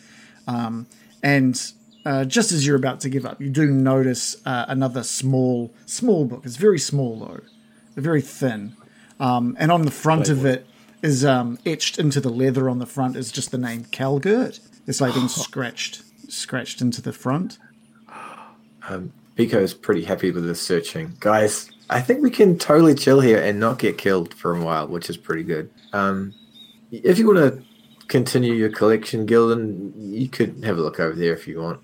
um, and. Uh, just as you're about to give up, you do notice uh, another small, small book. It's very small though, very thin, um, and on the front of it is um, etched into the leather on the front is just the name Calgert. It's like been *gasps* scratched, scratched into the front. Biko's pretty happy with this searching. Guys, I think we can totally chill here and not get killed for a while, which is pretty good. Um, if you want to continue your collection, Gildan, you could have a look over there if you want.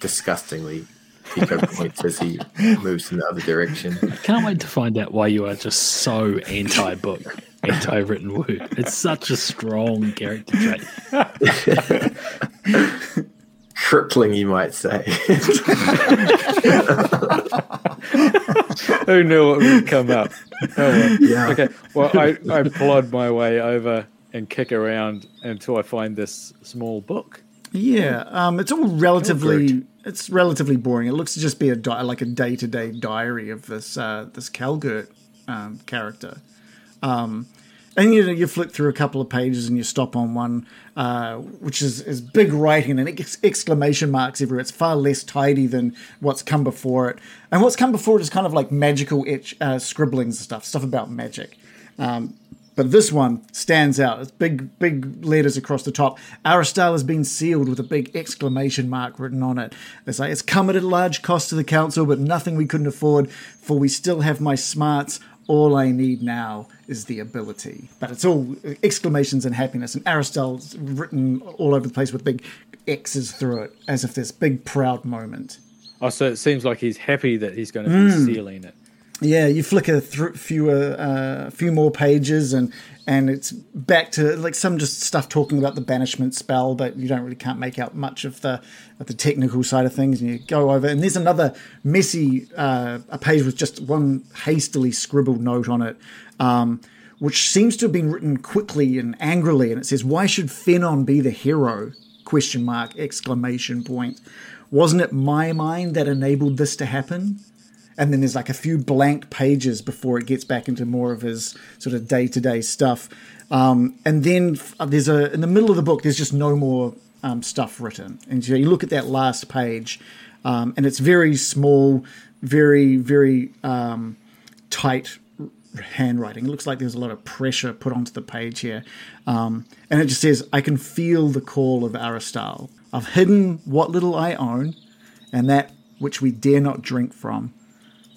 Disgustingly, Biko *laughs* points as he moves in the other direction. Can't wait to find out why you are just so anti-book, anti-written word. It's such a strong character trait. *laughs* Crippling, you might say. Who knew it would come up? Oh, well. Yeah. Okay. Well, I, I plod my way over and kick around until I find this small book. Yeah, um, it's all relatively. Calgert. It's relatively boring. It looks to just be a di- like a day to day diary of this uh, this Calgert um, character. Um, and you know, you flick through a couple of pages and you stop on one, uh, which is, is big writing and ex- exclamation marks everywhere. It's far less tidy than what's come before it. And what's come before it is kind of like magical etch, uh, scribblings and stuff, stuff about magic. Um, but this one stands out. It's big, big letters across the top. Aristal has been sealed with a big exclamation mark written on it. It's like, it's come at a large cost to the council, but nothing we couldn't afford, for we still have my smarts. All I need now is the ability. But it's all exclamations and happiness. And Aristal's written all over the place with big X's through it, as if this big, proud moment. Oh, so it seems like he's happy that he's going to be sealing it. yeah, you flicker through fewer, uh, few more pages, and and it's back to like some just stuff talking about the banishment spell, but you don't really can't make out much of the of the technical side of things. And you go over, and there's another messy uh, a page with just one hastily scribbled note on it. Um, which seems to have been written quickly and angrily, and it says, "Why should Fenon be the hero?" Question mark! Exclamation point. Wasn't it my mind that enabled this to happen? And then there's like a few blank pages before it gets back into more of his sort of day to day stuff. Um, and then there's a in the middle of the book, there's just no more um, stuff written. And so you look at that last page, um, and it's very small, very very um, tight handwriting. It looks like there's a lot of pressure put onto the page here. Um, and it just says, I can feel the call of Aristal. I've hidden what little I own, and that which we dare not drink from.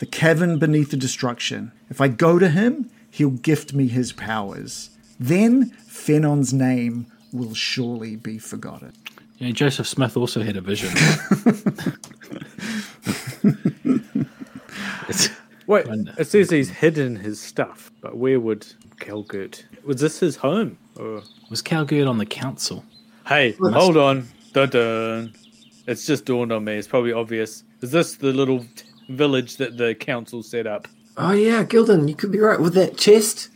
The cavern beneath the destruction. If I go to him, he'll gift me his powers. Then Fenon's name will surely be forgotten. Yeah, Joseph Smith also had a vision. *laughs* Wait, it says he's hidden his stuff, but where would Calgurt? Was this his home? Or... was Calgurt on the council? Hey, hold on. Dun dun. It's just dawned on me. It's probably obvious. Is this the little t- village that the council set up? Oh yeah, Gildan, you could be right with that chest.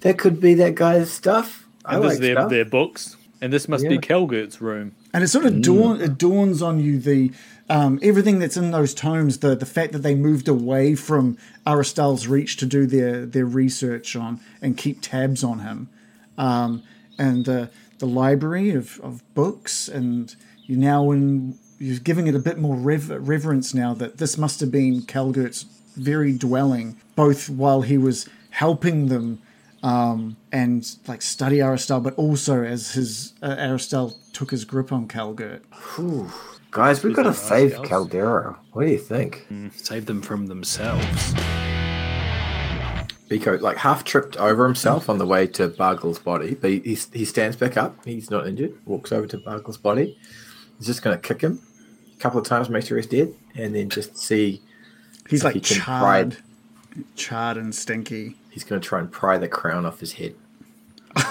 That could be that guy's stuff. I And this like is their, stuff. their books. And this must be Yeah. Calgurt's room. And it sort of dawn, it dawns on you the um, everything that's in those tomes, the the fact that they moved away from Aristal's reach to do their their research on and keep tabs on him, um, and the the library of, of books, and you're now in you're giving it a bit more rev- reverence now that this must have been Calgurt's very dwelling, both while he was helping them um, and like study Aristal, but also as his uh, Aristal took his grip on Calgurt. Guys, we've got to that save nice, Kalderra. What do you think? Save them from themselves. Biko like half tripped over himself on the way to Bargle's body, but he, he, he stands back up. He's not injured. Walks over to Bargle's body. He's just going to kick him a couple of times, make sure he's dead, and then just see. He's If like he can charred, charred and stinky. He's going to try and pry the crown off his head. *laughs*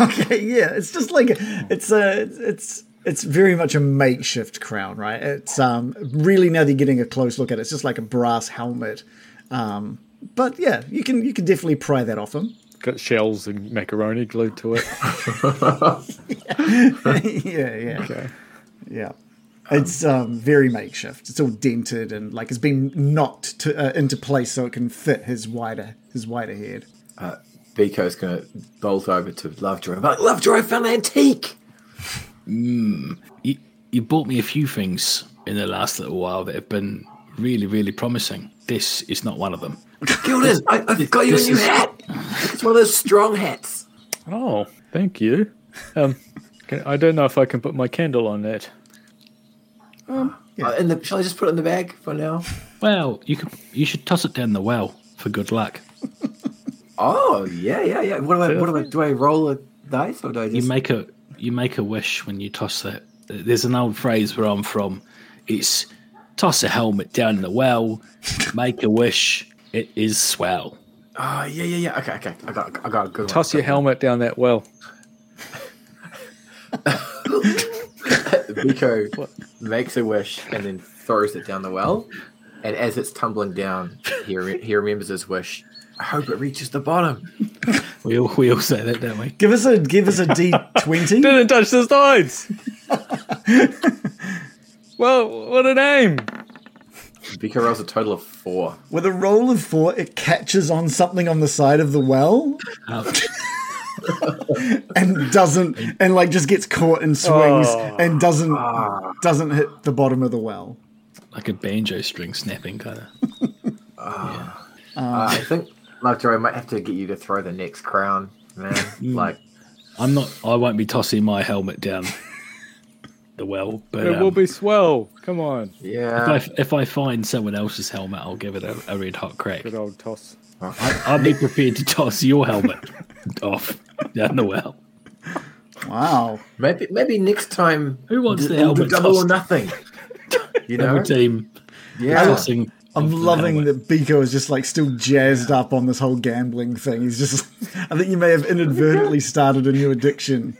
Okay, yeah, it's just like it's a it's it's very much a makeshift crown, right? It's um really now that you're getting a close look at it, it's just like a brass helmet. Um, but yeah, you can you can definitely pry that off him. Got shells and macaroni glued to it. *laughs* *laughs* yeah, yeah. Okay. Yeah. It's um, very makeshift. It's all dented and like it's been knocked to, uh, into place so it can fit his wider his wider head. Biko's going to bolt over to Lovejoy. and be Like, Lovejoy, I found an antique. You, you bought me a few things in the last little while that have been really, really promising. This is not one of them. Gildan, I, I've got you a new is- hat. It's one of those strong hats. Oh, thank you. Um, I don't know if I can put my candle on that. Uh, in the, shall I just put it in the bag for now? Well, you could, you should toss it down the well for good luck. *laughs* Oh yeah, yeah, yeah. What do I? What do I? Do I roll a dice or do I You make a you make a wish when you toss that. There's an old phrase where I'm from. It's toss a helmet down the well, make a wish. It is swell. Oh yeah, yeah, yeah. Okay, okay. I got, I got a good one. Toss your helmet down that well. *laughs* *laughs* Biko makes a wish and then throws it down the well. And as it's tumbling down, he, re- he remembers his wish. I hope it reaches the bottom. *laughs* We all, we all say that, don't we? Give us a give us a D twenty. *laughs* Didn't touch the sides. well, what a name! Biko rolls a total of four. With a roll of four, it catches on something on the side of the well Ouch. And doesn't and like just gets caught and swings Oh. and doesn't doesn't hit the bottom of the well. like a banjo string snapping kind of. Uh, I think Lovejoy might have to get you to throw the next crown, man. *laughs* like, I'm not. I won't be tossing my helmet down the well, but It um, will be swell. Come on. yeah. if, I, if I find someone else's helmet, I'll give it a, a red hot crack. Good old toss. I, I'll be prepared to toss your helmet off down the well. Wow. Maybe, maybe next time. Who wants d- the helmet double or nothing. You know? Every team Yeah. tossing. I'm loving that Biko is just like still jazzed up on this whole gambling thing. He's just, *laughs* I think you may have inadvertently started a new addiction.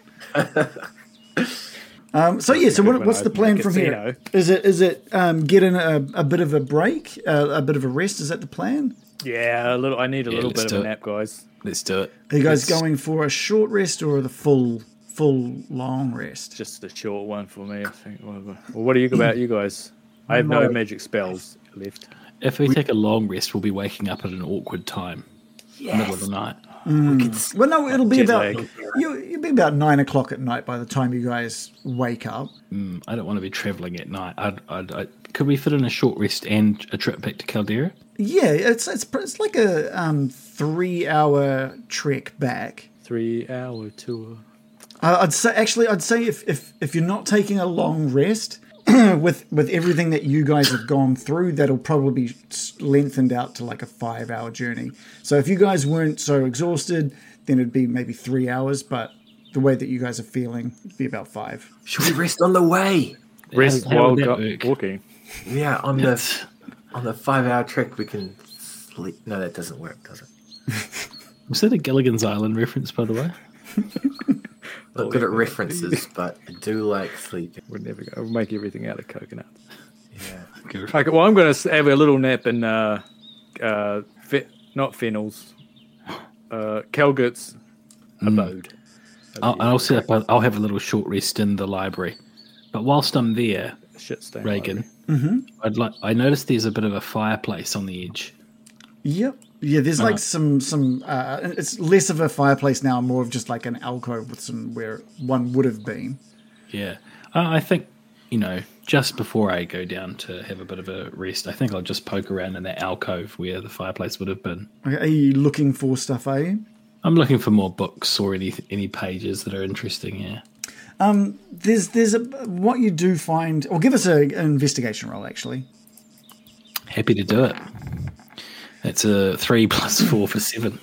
Um, so yeah, so what, what's the plan from here? casino. Is it is it um, get in a, a bit of a break, uh, a bit of a rest? Is that the plan? Yeah, a little. I need a Yeah, little bit of a nap, guys. Let's do it. Are you guys Let's- going for a short rest or the full full long rest? Just a short one for me, I think. Well, what are you about you guys? I have no No. magic spells left. If we take a long rest, we'll be waking up at an awkward time, middle of the night. Well, no, it'll be about you. You'll be about nine o'clock at night by the time you guys wake up. Mm, I don't want to be traveling at night. I'd, I'd, i could we fit in a short rest and a trip back to Kalderra? Yeah, it's it's it's like a um, three hour trek back. Three hour tour. Uh, I'd say actually, I'd say if if if you're not taking a long rest. *clears throat* with with everything that you guys have gone through, that'll probably be lengthened out to like a five hour journey. So if you guys weren't so exhausted, then it'd be maybe three hours. But the way that you guys are feeling, it'd be about five. Should we rest on the way? Rest How- how while go- walking. Yeah, on the on the five hour trek we can sleep. No, that doesn't work, does it? *laughs* Was that a Gilligan's Island reference, by the way? *laughs* Not good at references, but I do like sleeping. We'll never go. We'll make everything out of coconuts. Yeah. Good. Okay, well, I'm going to have a little nap in uh, uh, fe- not Fennels, uh, Calgert's abode. I'll, I'll set up. A, I'll have a little short rest in the library. But whilst I'm there, Shit stain. Reagan, I'd like. I noticed there's a bit of a fireplace on the edge. Yep. Yeah, there's like Right. some some. Uh, it's less of a fireplace now, more of just like an alcove with some where one would have been. Yeah, uh, I think you know. Just before I go down to have a bit of a rest, I think I'll just poke around in that alcove where the fireplace would have been. Okay, Are you looking for stuff? Are you? I'm looking for more books or any any pages that are interesting here. There's there's a what you do find. Or give us a, an investigation roll actually. Happy to do it. That's a three *laughs* plus four for seven.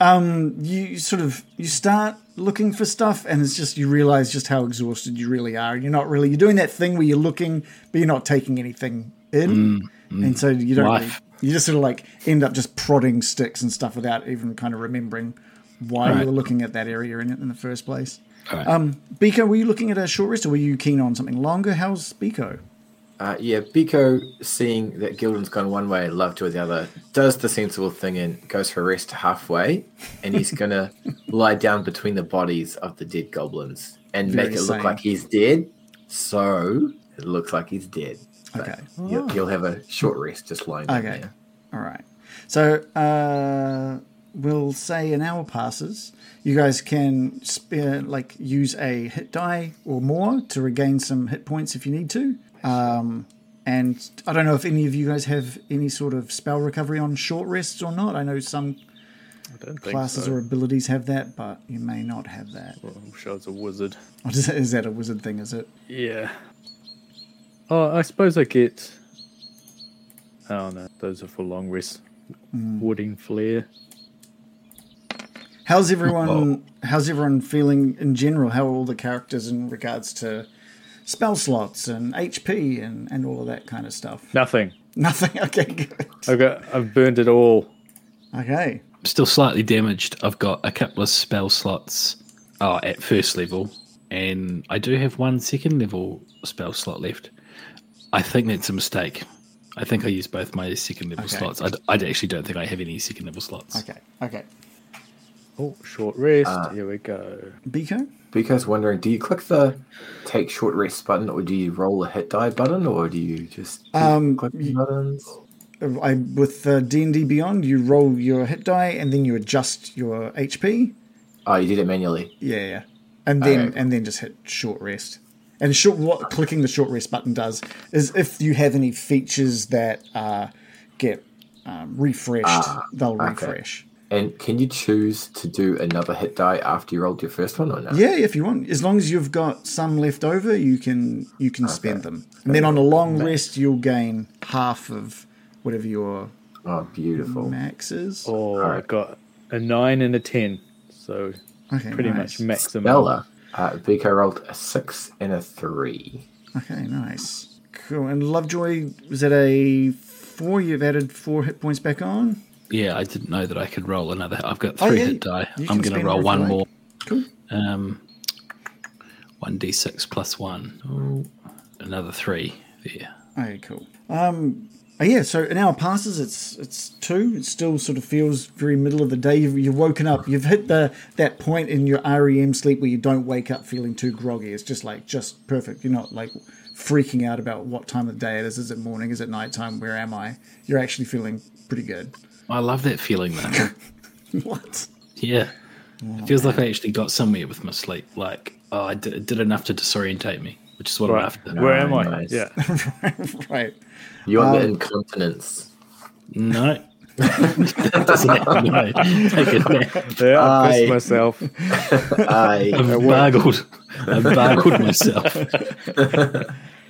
Um, You sort of you start looking for stuff, and it's just you realize just how exhausted you really are. You're not really you're doing that thing where you're looking, but you're not taking anything in, mm, mm. and so you don't. Really, you just sort of like end up just prodding sticks and stuff without even kind of remembering why you Right. were looking at that area in it in the first place. All right. Biko, were you looking at a short rest, or were you keen on something longer? How's Biko? Uh, yeah, Biko, seeing that Gildan's gone one way, love to the other, does the sensible thing and goes for a rest halfway, and he's *laughs* gonna lie down between the bodies of the dead goblins and Very make it sane. look like he's dead. So it looks like he's dead. But Okay. You'll, you'll have a short rest just lying down Okay. there. All right. So uh, we'll say an hour passes. You guys can spare, like use a hit die or more to regain some hit points if you need to. Um, and I don't know if any of you guys have any sort of spell recovery on short rests or not. I know some I don't classes so. or abilities have that, but you may not have that. Well, I'm sure it's a wizard. *laughs* Is that, is that a wizard thing? Is it? Yeah. Oh, I suppose I get. Oh no, those are for long rests. Wooding flare. How's everyone? How's everyone feeling in general? How are all the characters in regards to spell slots and HP and, and all of that kind of stuff? Nothing. Nothing. *laughs* Okay, good. I've got. I've burned it all. Okay. I'm still slightly damaged. I've got a couple of spell slots oh, at first level, and I do have one second level spell slot left. I think that's a mistake. I think I used both my second level Okay. slots. I actually don't think I have any second level slots. Okay. Okay. Oh, short rest. Ah. Here we go. Biko. Biko's wondering, do you click the take short rest button or do you roll the hit die button or do you just keep Um, clicking y- buttons? I, with uh, D&D Beyond, you roll your hit die and then you adjust your HP. Oh, you did it manually. Yeah, yeah. And then Okay. and then just hit short rest. And short what clicking the short rest button does is if you have any features that uh, get um, refreshed, they'll okay. refresh. And can you choose to do another hit die after you rolled your first one or no? Yeah, if you want, as long as you've got some left over, you can you can spend them. And then on a long rest, you'll gain half of whatever your Oh, beautiful. max is. Oh, I Alright. got a nine and a ten. So Okay, pretty nice. much maximum. Bella, uh, Biko rolled a six and a three. Okay, nice, cool. And Lovejoy was it a four. You've added four hit points back on. Yeah, I didn't know that I could roll another. I've got Oh, three yeah, hit die. you I'm going to roll more if you one like. more. Cool. Um, one d6 plus one. Oh, another three there. Okay, cool. Um, oh, yeah, so an hour passes. It's it's two. It still sort of feels very middle of the day. You've, you've woken up. You've hit the that point in your REM sleep where you don't wake up feeling too groggy. It's just like just perfect. You're not like freaking out about what time of the day it is. Is it morning? Is it nighttime? Where am I? You're actually feeling pretty good. I love that feeling though. *laughs* What? yeah. It feels like I actually got somewhere with my sleep. Like, oh, I did, did enough to disorientate me, which is what I'm Right. after. Where am I? Nice. Yeah. *laughs* right. You want the Um, incontinence? No. *laughs* that doesn't happen. No. Take it back. Yeah, I pissed I- myself. I I've bargled. I've bargled myself.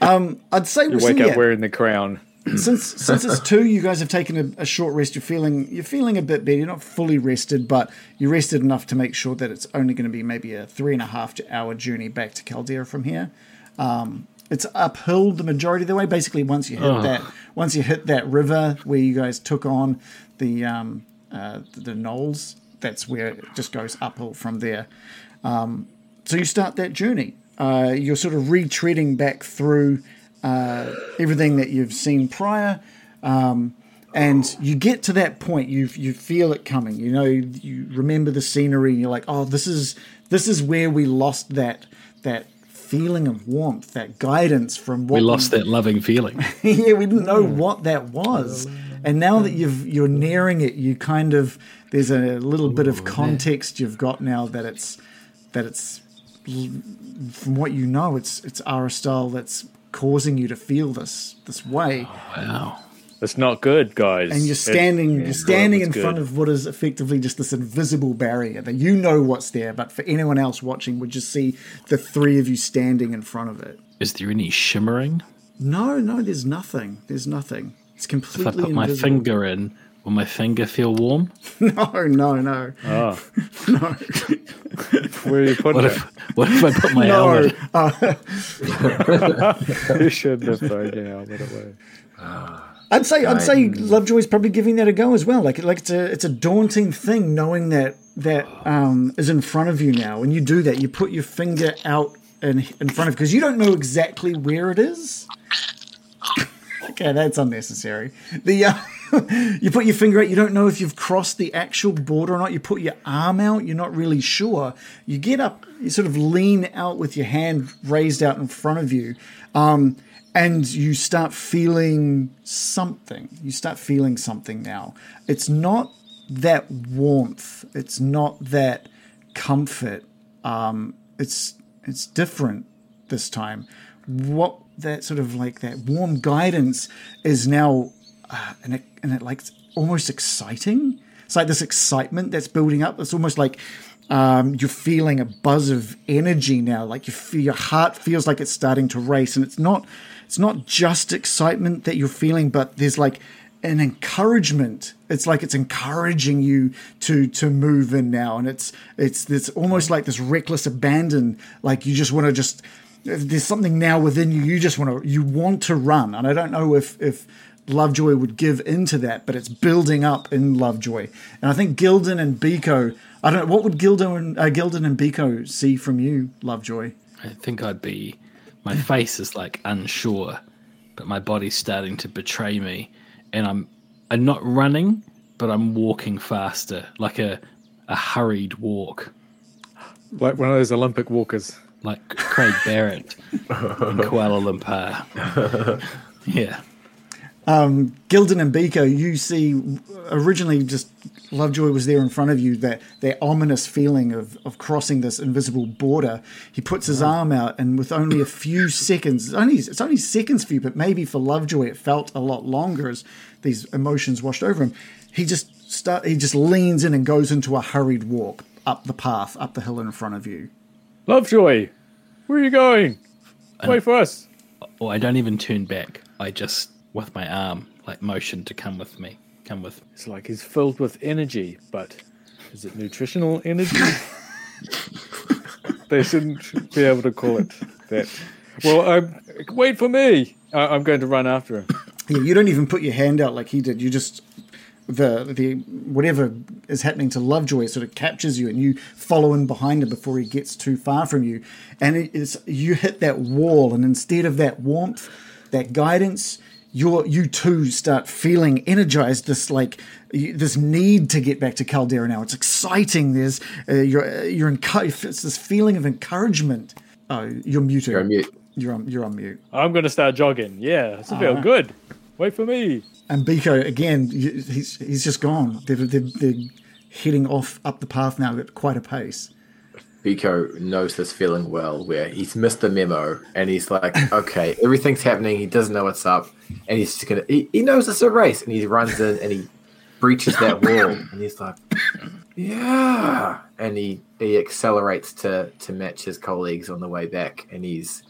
Um, I'd say You so, wake yeah. up wearing the crown. Since since it's two, you guys have taken a, a short rest. You're feeling you're feeling a bit better. You're not fully rested, but you're rested enough to make sure that it's only going to be maybe a three and a half hour journey back to Kalderra from here. Um, it's uphill the majority of the way. Basically, once you hit Oh. that once you hit that river where you guys took on the um, uh, the gnolls, that's where it just goes uphill from there. Um, So you start that journey. Uh, you're sort of retreading back through uh, everything that you've seen prior, um, and you get to that point. You you feel it coming. You know, you remember the scenery. And you're like, oh, this is this is where we lost that that feeling of warmth, that guidance from what We lost that loving feeling. *laughs* yeah, we didn't know what that was. And now that you've you're nearing it, you kind of there's a little bit of context you've got now that it's that it's from what you know, it's it's Aristal that's causing you to feel this this way. Wow. That's not good, guys. And you're It- standing yeah, you're standing in it's front of what is effectively just this invisible barrier that you know what's there, but for anyone else watching would just see the three of you standing in front of it. Is there any shimmering? No, no, there's nothing. There's nothing. It's completely. If I completely put my finger in, will my finger feel warm? *laughs* No, no, no. *laughs* Oh. *laughs* Where are you putting What it? if, what if I put my *laughs* No, helmet? *laughs* you shouldn't have thrown your helmet away. I'd say I'd say Lovejoy's probably giving that a go as well. Like like it's a it's a daunting thing knowing that that um, is in front of you now. When you do that, you put your finger out in in front of because you don't know exactly where it is. okay, that's unnecessary. The uh, *laughs* you put your finger out. You don't know if you've crossed the actual border or not. You put your arm out. You're not really sure. You get up. You sort of lean out with your hand raised out in front of you. Um, and you start feeling something. You start feeling something now. It's not that warmth. It's not that comfort. Um, it's it's different this time. What that sort of like that warm guidance is now, uh, and it and it like almost exciting. It's like this excitement that's building up. It's almost like um, you're feeling a buzz of energy now. Like you feel, your heart feels like it's starting to race, and it's not. It's not just excitement that you're feeling, but there's like an encouragement. It's like it's encouraging you to to move in now, and it's it's it's almost like this reckless abandon. Like you just want to just. There's something now within you. You just want to you want to run, and I don't know if if Lovejoy would give into that, but it's building up in Lovejoy, and I think Gildan and Biko. I don't know what would Gildan and uh, Gildan and Biko see from you, Lovejoy. I think I'd be. My face is like unsure, but my body's starting to betray me, and I'm. I'm not running, but I'm walking faster, like a a hurried walk, Like one of those Olympic walkers. like Craig Barrett in *laughs* Kuala Lumpur. *laughs* Yeah. Um, Gildan and Biko, you see originally just Lovejoy was there in front of you, that that ominous feeling of, of crossing this invisible border. He puts his arm out and with only a few seconds, it's only it's only seconds for you, but maybe for Lovejoy it felt a lot longer as these emotions washed over him. He just start he just leans in and goes into a hurried walk up the path, up the hill in front of you. Lovejoy, where are you going? Wait for us. Or oh, I don't even turn back. I just, with my arm, like motion to come with me. Come with. It's like he's filled with energy, but is it nutritional energy? *laughs* they shouldn't be able to call it that. Well, um, wait for me. I- I'm going to run after him. Yeah, you don't even put your hand out like he did. You just the the whatever is happening to Lovejoy sort of captures you, and you follow in behind him before he gets too far from you, and it is you hit that wall, and instead of that warmth, that guidance, you you too start feeling energized. This like this need to get back to Kalderra now. It's exciting. There's uh, you're you're encu- It's this feeling of encouragement. Oh, you're muted. You're on mute. You're on. You're on mute. I'm going to start jogging. Yeah, this will feel good. Wait for me. And Biko again, he's he's just gone. They're, they're, they're heading off up the path now at quite a pace. Biko knows this feeling well, where he's missed the memo and he's like, okay, everything's happening. He doesn't know what's up, and he's just gonna. He, he knows it's a race, and he runs in and he breaches that *laughs* wall, and he's like, yeah, and he he accelerates to to match his colleagues on the way back, and he's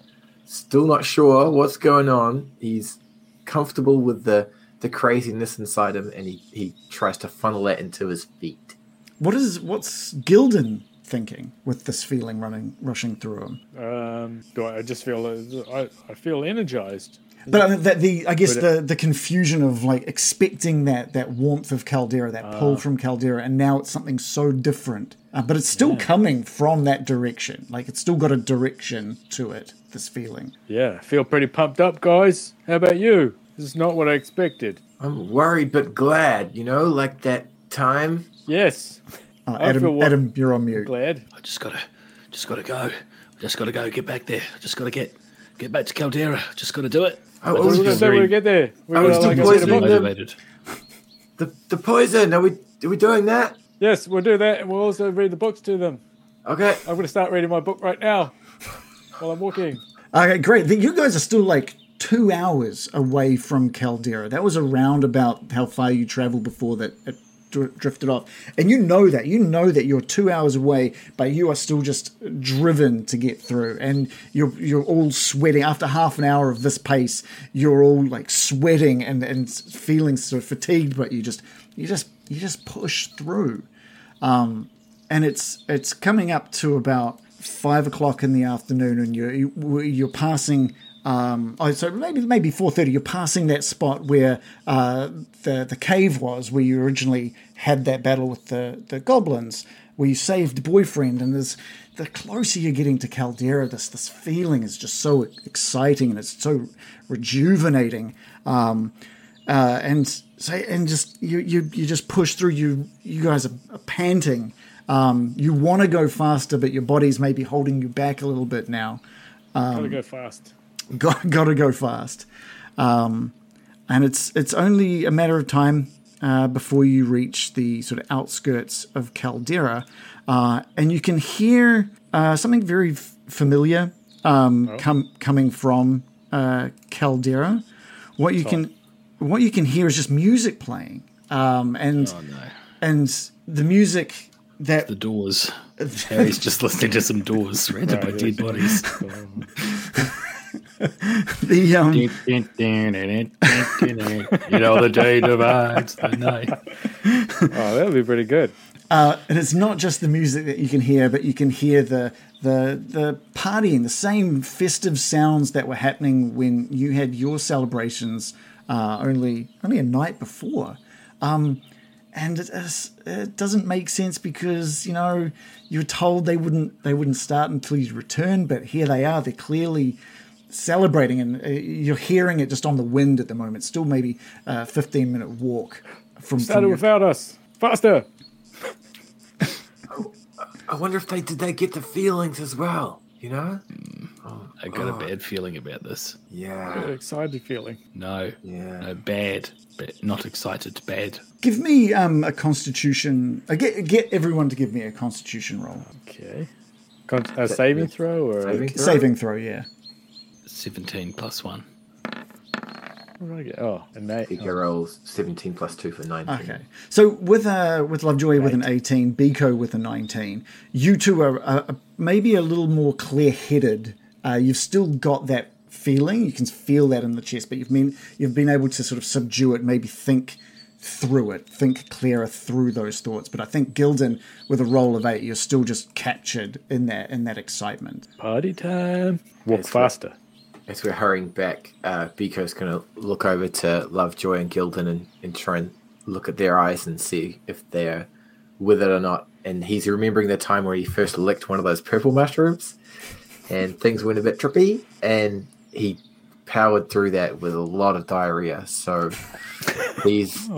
still not sure what's going on. He's comfortable with the the craziness inside him, and he he tries to funnel that into his feet. What is what's Gildan thinking with this feeling running rushing through him? Um, do I, I just feel uh, I, I feel energized. But I that the I guess the the confusion of like expecting that that warmth of Kalderra, that pull from Kalderra, and now it's something so different. Uh, but it's still coming from that direction. Like it's still got a direction to it. This feeling. Yeah, I feel pretty pumped up, guys. How about you? This is not what I expected. I'm worried but glad, you know, like that time. Yes, Oh, I feel Adam, Adam, you're on mute. glad. I just gotta, just gotta go. I just gotta go. Get back there. I just gotta get, get back to Kalderra. Just gotta do it. Oh, What oh, are we gonna just do when very- we get there? We're I gonna was like too go the motivated. The the poison. Are we are we doing that? Yes, we'll do that, and we'll also read the books to them. Okay. I'm going to start reading my book right now while I'm walking. Okay, great. You guys are still like two hours away from Kalderra. That was around about how far you traveled before that it dr- drifted off. And you know that. You know that you're two hours away, but you are still just driven to get through. And you're you're all sweating. After half an hour of this pace, you're all like sweating and, and feeling sort of fatigued, but you just you just you just push through Um, and it's it's coming up to about five o'clock in the afternoon, and you're you, you're passing. Um, oh, so maybe maybe four thirty. You're passing that spot where uh, the the cave was, where you originally had that battle with the the goblins, where you saved boyfriend. And there's the closer you're getting to Kalderra, this this feeling is just so exciting and it's so rejuvenating. Um, uh, and so and just you you you just push through. You you guys are, are panting. Um, you want to go faster, but your body's maybe holding you back a little bit now. Gotta go fast. *laughs* Got got to go fast, um, and it's it's only a matter of time uh, before you reach the sort of outskirts of Kalderra, uh, and you can hear uh, something very f- familiar um, com- coming from uh, Kalderra. What you can what you can hear is just music playing, um, and Oh no, and the music that the doors. *laughs* Harry's just listening to some doors *laughs* surrounded by dead bodies. *laughs* the um, you know the day divides the night. Oh, that would be pretty good. Uh, and it's not just the music that you can hear, but you can hear the the the partying, the same festive sounds that were happening when you had your celebrations uh, only only a night before. Um, and it, is, it doesn't make sense because you know you were told they wouldn't they wouldn't start until you return, but here they are. They're clearly celebrating, and uh, you're hearing it just on the wind at the moment. Still, maybe a 15 minute walk from. Started from your- without us. Faster. I wonder if they did they get the feelings as well. You know? I got a bad feeling about this. Yeah. Excited feeling. No, Yeah. no, bad, but not excited. Bad. Give me um, a constitution. Uh, get get everyone to give me a constitution roll. Okay. Con- a saving throw or Saving throw? Saving throw, yeah. Seventeen plus one. what did I get? Oh, a eight. Biko rolls 17 plus 2 for 19. Okay. So with uh, with Lovejoy with an eighteen, Biko with a nineteen, you two are uh, maybe a little more clear headed. Uh, you've still got that feeling. You can feel that in the chest, but you've been you've been able to sort of subdue it. Maybe think through it, think clearer through those thoughts. But I think Gildan, with a roll of eight, you're still just captured in that in that excitement. Party time. Walk It's faster. As we're hurrying back, uh, Biko's going to look over to Lovejoy and Gildan and, and try and look at their eyes and see if they're with it or not. And he's remembering the time where he first licked one of those purple mushrooms and things went a bit trippy and he powered through that with a lot of diarrhea. So he's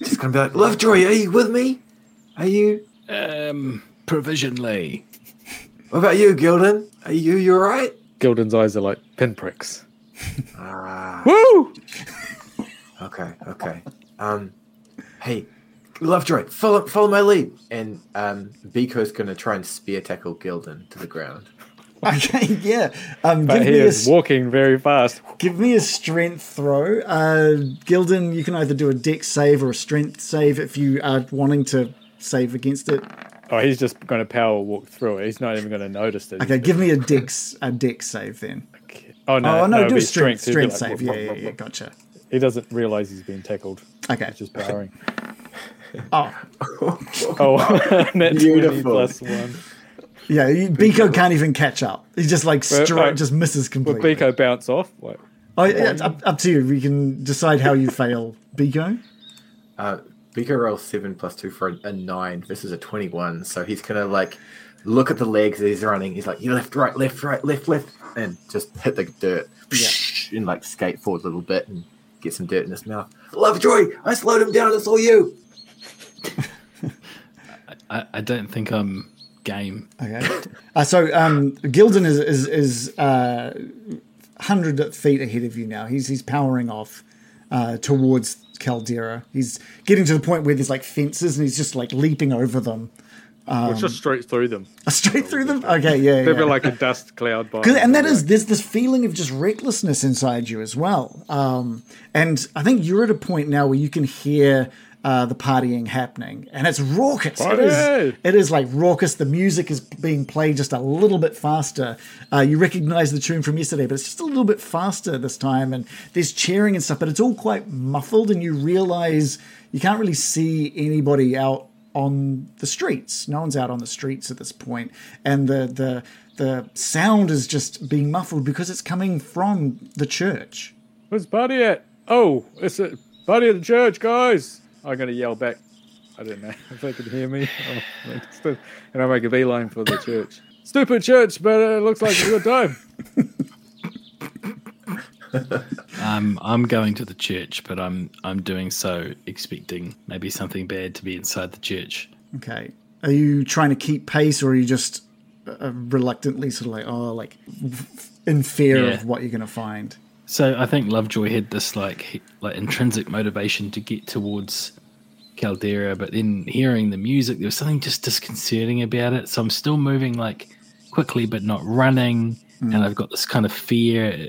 just going to be like, Lovejoy, are you with me? Are you? Um, provisionally. What about you, Gildan? Are you, you all right? Gildan's eyes are like pinpricks. Ah. Woo! Okay, okay. Um, hey, Lovejoy, follow follow my lead. And um, Biko's going to try and spear tackle Gildan to the ground. *laughs* Okay, yeah. Um, But give he me a is walking very fast. give me a strength throw. Uh, Gildan, you can either do a dex save or a strength save if you are wanting to save against it. Oh, he's just going to power walk through it. He's not even going to notice that. Okay, give me a dex a dex save then. Oh no! oh no, it'd do a be strength He'd strength like, save. "Whoop, Yeah, yeah, whoop, yeah. Gotcha. He doesn't realize he's being tackled. Okay. He's just powering. *laughs* *laughs* Oh, Oh, *laughs* net Beautiful. 20 plus one. yeah. you- Biko can't even catch up. He just like straight just misses completely. Will completely. Biko bounce off? Like, Oh, yeah, it's up, up to you. We can decide how you fail, Biko. Uh, Biko rolls seven plus two for a, a nine. This is a twenty-one, so he's gonna like look at the legs as he's running. He's like, "You left, right, left, right, left, left," and just hit the dirt and like skate forward a little bit and get some dirt in his mouth. Lovejoy, I slowed him down. It's all you. *laughs* I, I don't think I'm game. Okay. Uh, so um, Gildan is is is uh, hundred feet ahead of you now. He's he's powering off uh, towards Kalderra. He's getting to the point where there's like fences, and he's just like leaping over them, well, it's just straight through them. *laughs* straight through them. *laughs* Okay, yeah, They'd yeah. like a dust cloud. By *laughs* and that is there's this feeling of just recklessness inside you as well. Um, and I think you're at a point now where you can hear uh, the partying happening, and it's raucous. It is, Party! it is like raucous. The music is being played just a little bit faster. Uh, you recognize the tune from yesterday, but it's just a little bit faster this time. And there's cheering and stuff, but it's all quite muffled, and you realize you can't really see anybody out on the streets. No one's out on the streets at this point, and the the the sound is just being muffled because it's coming from the church. Where's Buddy at? Oh, it's a Buddy at the church, guys. I'm going to yell back. I don't know *laughs* if they can hear me. Oh, and I make a beeline for the church. Stupid church, but it looks like a good time. *laughs* Um, I'm going to the church, but I'm I'm doing so expecting maybe something bad to be inside the church. Okay, are you trying to keep pace, or are you just uh, reluctantly sort of like oh like in fear Yeah. of what you're going to find? So I think Lovejoy had this like like intrinsic motivation to get towards Kalderra, but then hearing the music, there was something just disconcerting about it. So I'm still moving like quickly, but not running, and mm. I've got this kind of fear,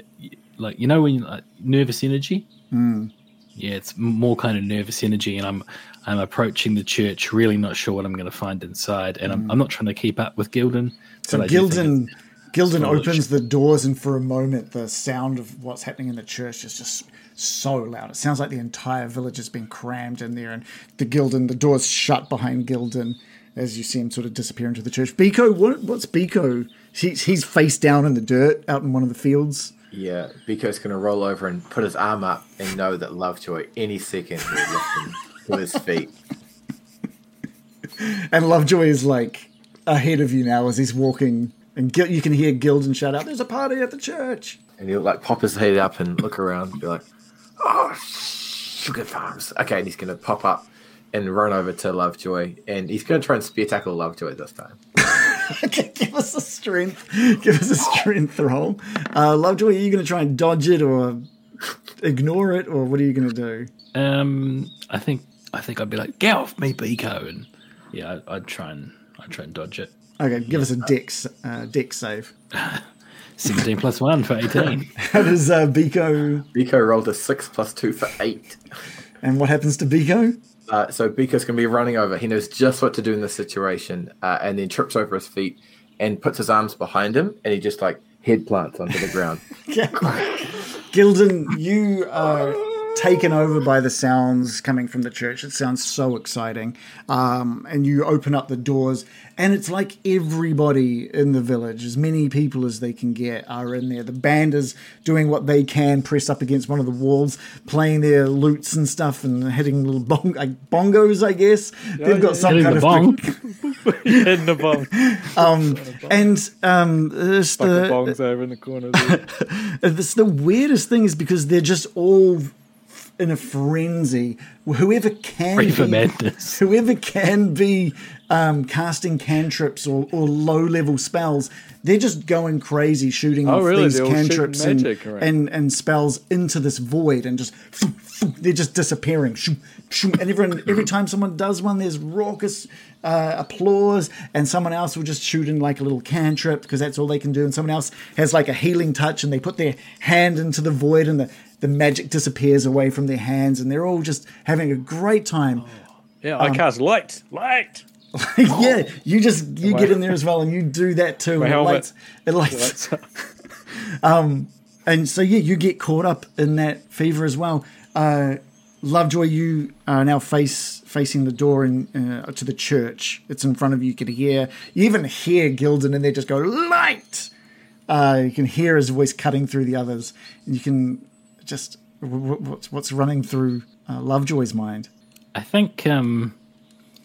like you know when like nervous energy. Mm. Yeah, it's more kind of nervous energy, and I'm I'm approaching the church, really not sure what I'm going to find inside, and I'm, mm. I'm not trying to keep up with Gildan. So but I do think Gildan Gildan opens the doors, and for a moment, the sound of what's happening in the church is just so loud. It sounds like the entire village has been crammed in there, and the Gildan, the doors shut behind Gildan as you see him sort of disappear into the church. Biko, what, what's Biko? He's, he's face down in the dirt out in one of the fields. Yeah, Biko's gonna roll over and put his arm up and know that Lovejoy any second will lift him to his feet. *laughs* And Lovejoy is like ahead of you now as he's walking, and Gil- you can hear Gildan shout out, "There's a party at the church!" And he'll like pop his head up and look around and be like, Oh sugar farms. Okay, and he's gonna pop up and run over to Lovejoy and he's gonna try and spear tackle Lovejoy this time. *laughs* Okay, give us a strength. Give us a strength roll. Uh, Lovejoy, are you going to try and dodge it or ignore it, or what are you going to do? Um, I think I think I'd be like, get off me, Biko, and yeah, I'd, I'd try and I'd try and dodge it. Okay, give us a dex uh, dex save. *laughs* Seventeen plus one for eighteen. *laughs* How does uh, Biko Biko rolled a six plus two for eight. and what happens to Biko? Uh, so Biko's gonna be running over. He knows just what to do in this situation, uh, and then trips over his feet and puts his arms behind him, and he just like head plants onto the ground. *laughs* Yeah. Gildan, you uh, taken over by the sounds coming from the church. It sounds so exciting. Um, and you open up the doors, and it's like everybody in the village, as many people as they can get, are in there. The band is doing what they can, press up against one of the walls, playing their lutes and stuff, and hitting little bong- like bongos, I guess. They've got some kind the of. *laughs* bong. Hitting the bong. *laughs* And um, it's Fucking the, bongs over in the corner. *laughs* It's the weirdest thing is because they're just all in a frenzy. Whoever can Reefer be, madness. *laughs* whoever can be um, casting cantrips or, or low level spells, they're just going crazy shooting Oh, off really? these They're cantrips and, and and spells into this void and just *laughs* they're just disappearing. And everyone, every time someone does one, there's raucous uh, applause, and someone else will just shoot in like a little cantrip because that's all they can do. And someone else has like a healing touch, and they put their hand into the void, and the, the magic disappears away from their hands, and they're all just having a great time. Yeah, Um, I cast light. Light. *laughs* yeah, you just you get in there as well, and you do that too. My and it lights, it lights, That's- *laughs* and so yeah, you get caught up in that fever as well. Uh, Lovejoy, you are now face facing the door in, uh, to the church. It's in front of you. You can hear, you even hear Gildan in there just go light. Uh, you can hear his voice cutting through the others, and you can just w- w- what's what's running through uh, Lovejoy's mind. I think um,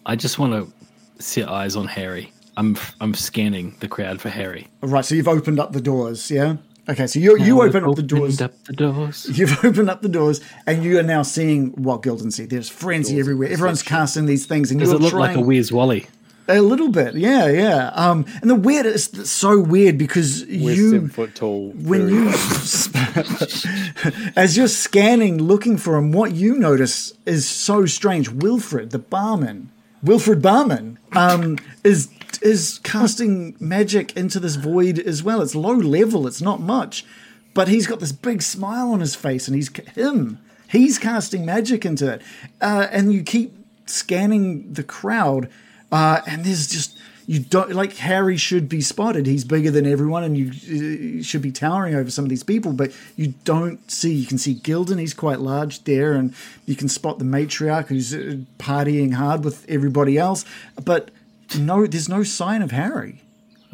I just want to set eyes on Harry. I'm I'm scanning the crowd for Harry. Right, so you've opened up the doors, yeah. Okay, so you you open up the doors. opened up the doors. You've *laughs* opened up the doors, and you are now seeing what Gildan see. There's frenzy everywhere. Everyone's casting these things, and Does you're it look trying like a Where's Wally? a little bit, yeah, yeah. Um, and the weird is it's so weird because We're you seven foot tall. when you *laughs* as you're scanning looking for him what you notice is so strange wilfred the barman wilfred barman um, is *laughs* is casting magic into this void as well it's low level it's not much but he's got this big smile on his face and he's him he's casting magic into it uh, and you keep scanning the crowd uh, and there's just you don't like Harry should be spotted. He's bigger than everyone, and you uh, should be towering over some of these people. But you don't see. You can see Gildan; he's quite large there, and you can spot the matriarch who's uh, partying hard with everybody else. But no, there's no sign of Harry.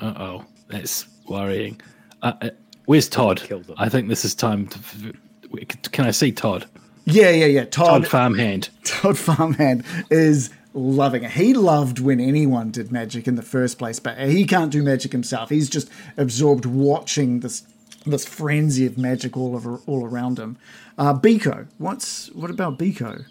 Uh oh, that's worrying. Uh, uh, where's Todd? I think this is time to. Can I see Todd? Yeah, yeah, yeah. Todd Todd, Farmhand. *laughs* Todd Farmhand is loving it. He loved when anyone did magic in the first place, but he can't do magic himself. He's just absorbed watching this this frenzy of magic all over all around him. Uh, Biko, what's what about Biko?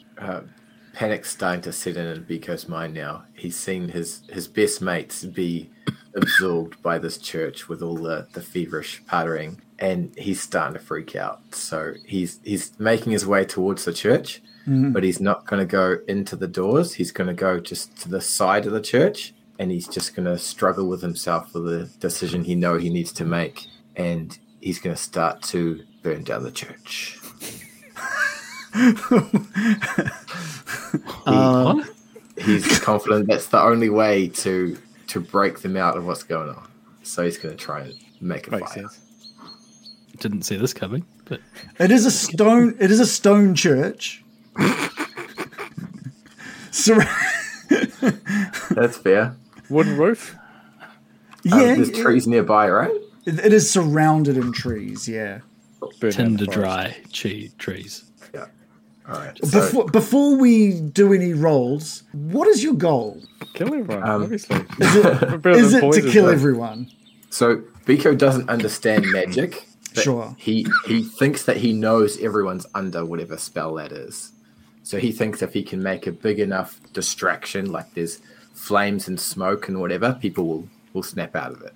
Panic's starting to set in in Biko's mind now. He's seen his, his best mates be *coughs* absorbed by this church with all the, the feverish partying, and he's starting to freak out. So he's he's making his way towards the church, mm-hmm. but he's not going to go into the doors. He's going to go just to the side of the church, and he's just going to struggle with himself for the decision he know he needs to make, and he's going to start to burn down the church. What? he's confident that's the only way to to break them out of what's going on. So he's going to try and make a Makes fire. sense. Didn't see this coming, but It is a stone. It is a stone church. Sur- That's fair. Wooden roof. Um, yeah, there's trees nearby, right? it- it is surrounded in trees. Yeah. Burn down tinder the forest. dry che- trees. Yeah. All right. So, Before before we do any rolls, what is your goal? Kill everyone, Um, obviously. *laughs* Is it to kill everyone? so Biko doesn't understand magic. but Sure. He he thinks that he knows everyone's under whatever spell that is. So he thinks if he can make a big enough distraction, like there's flames and smoke and whatever, people will will snap out of it.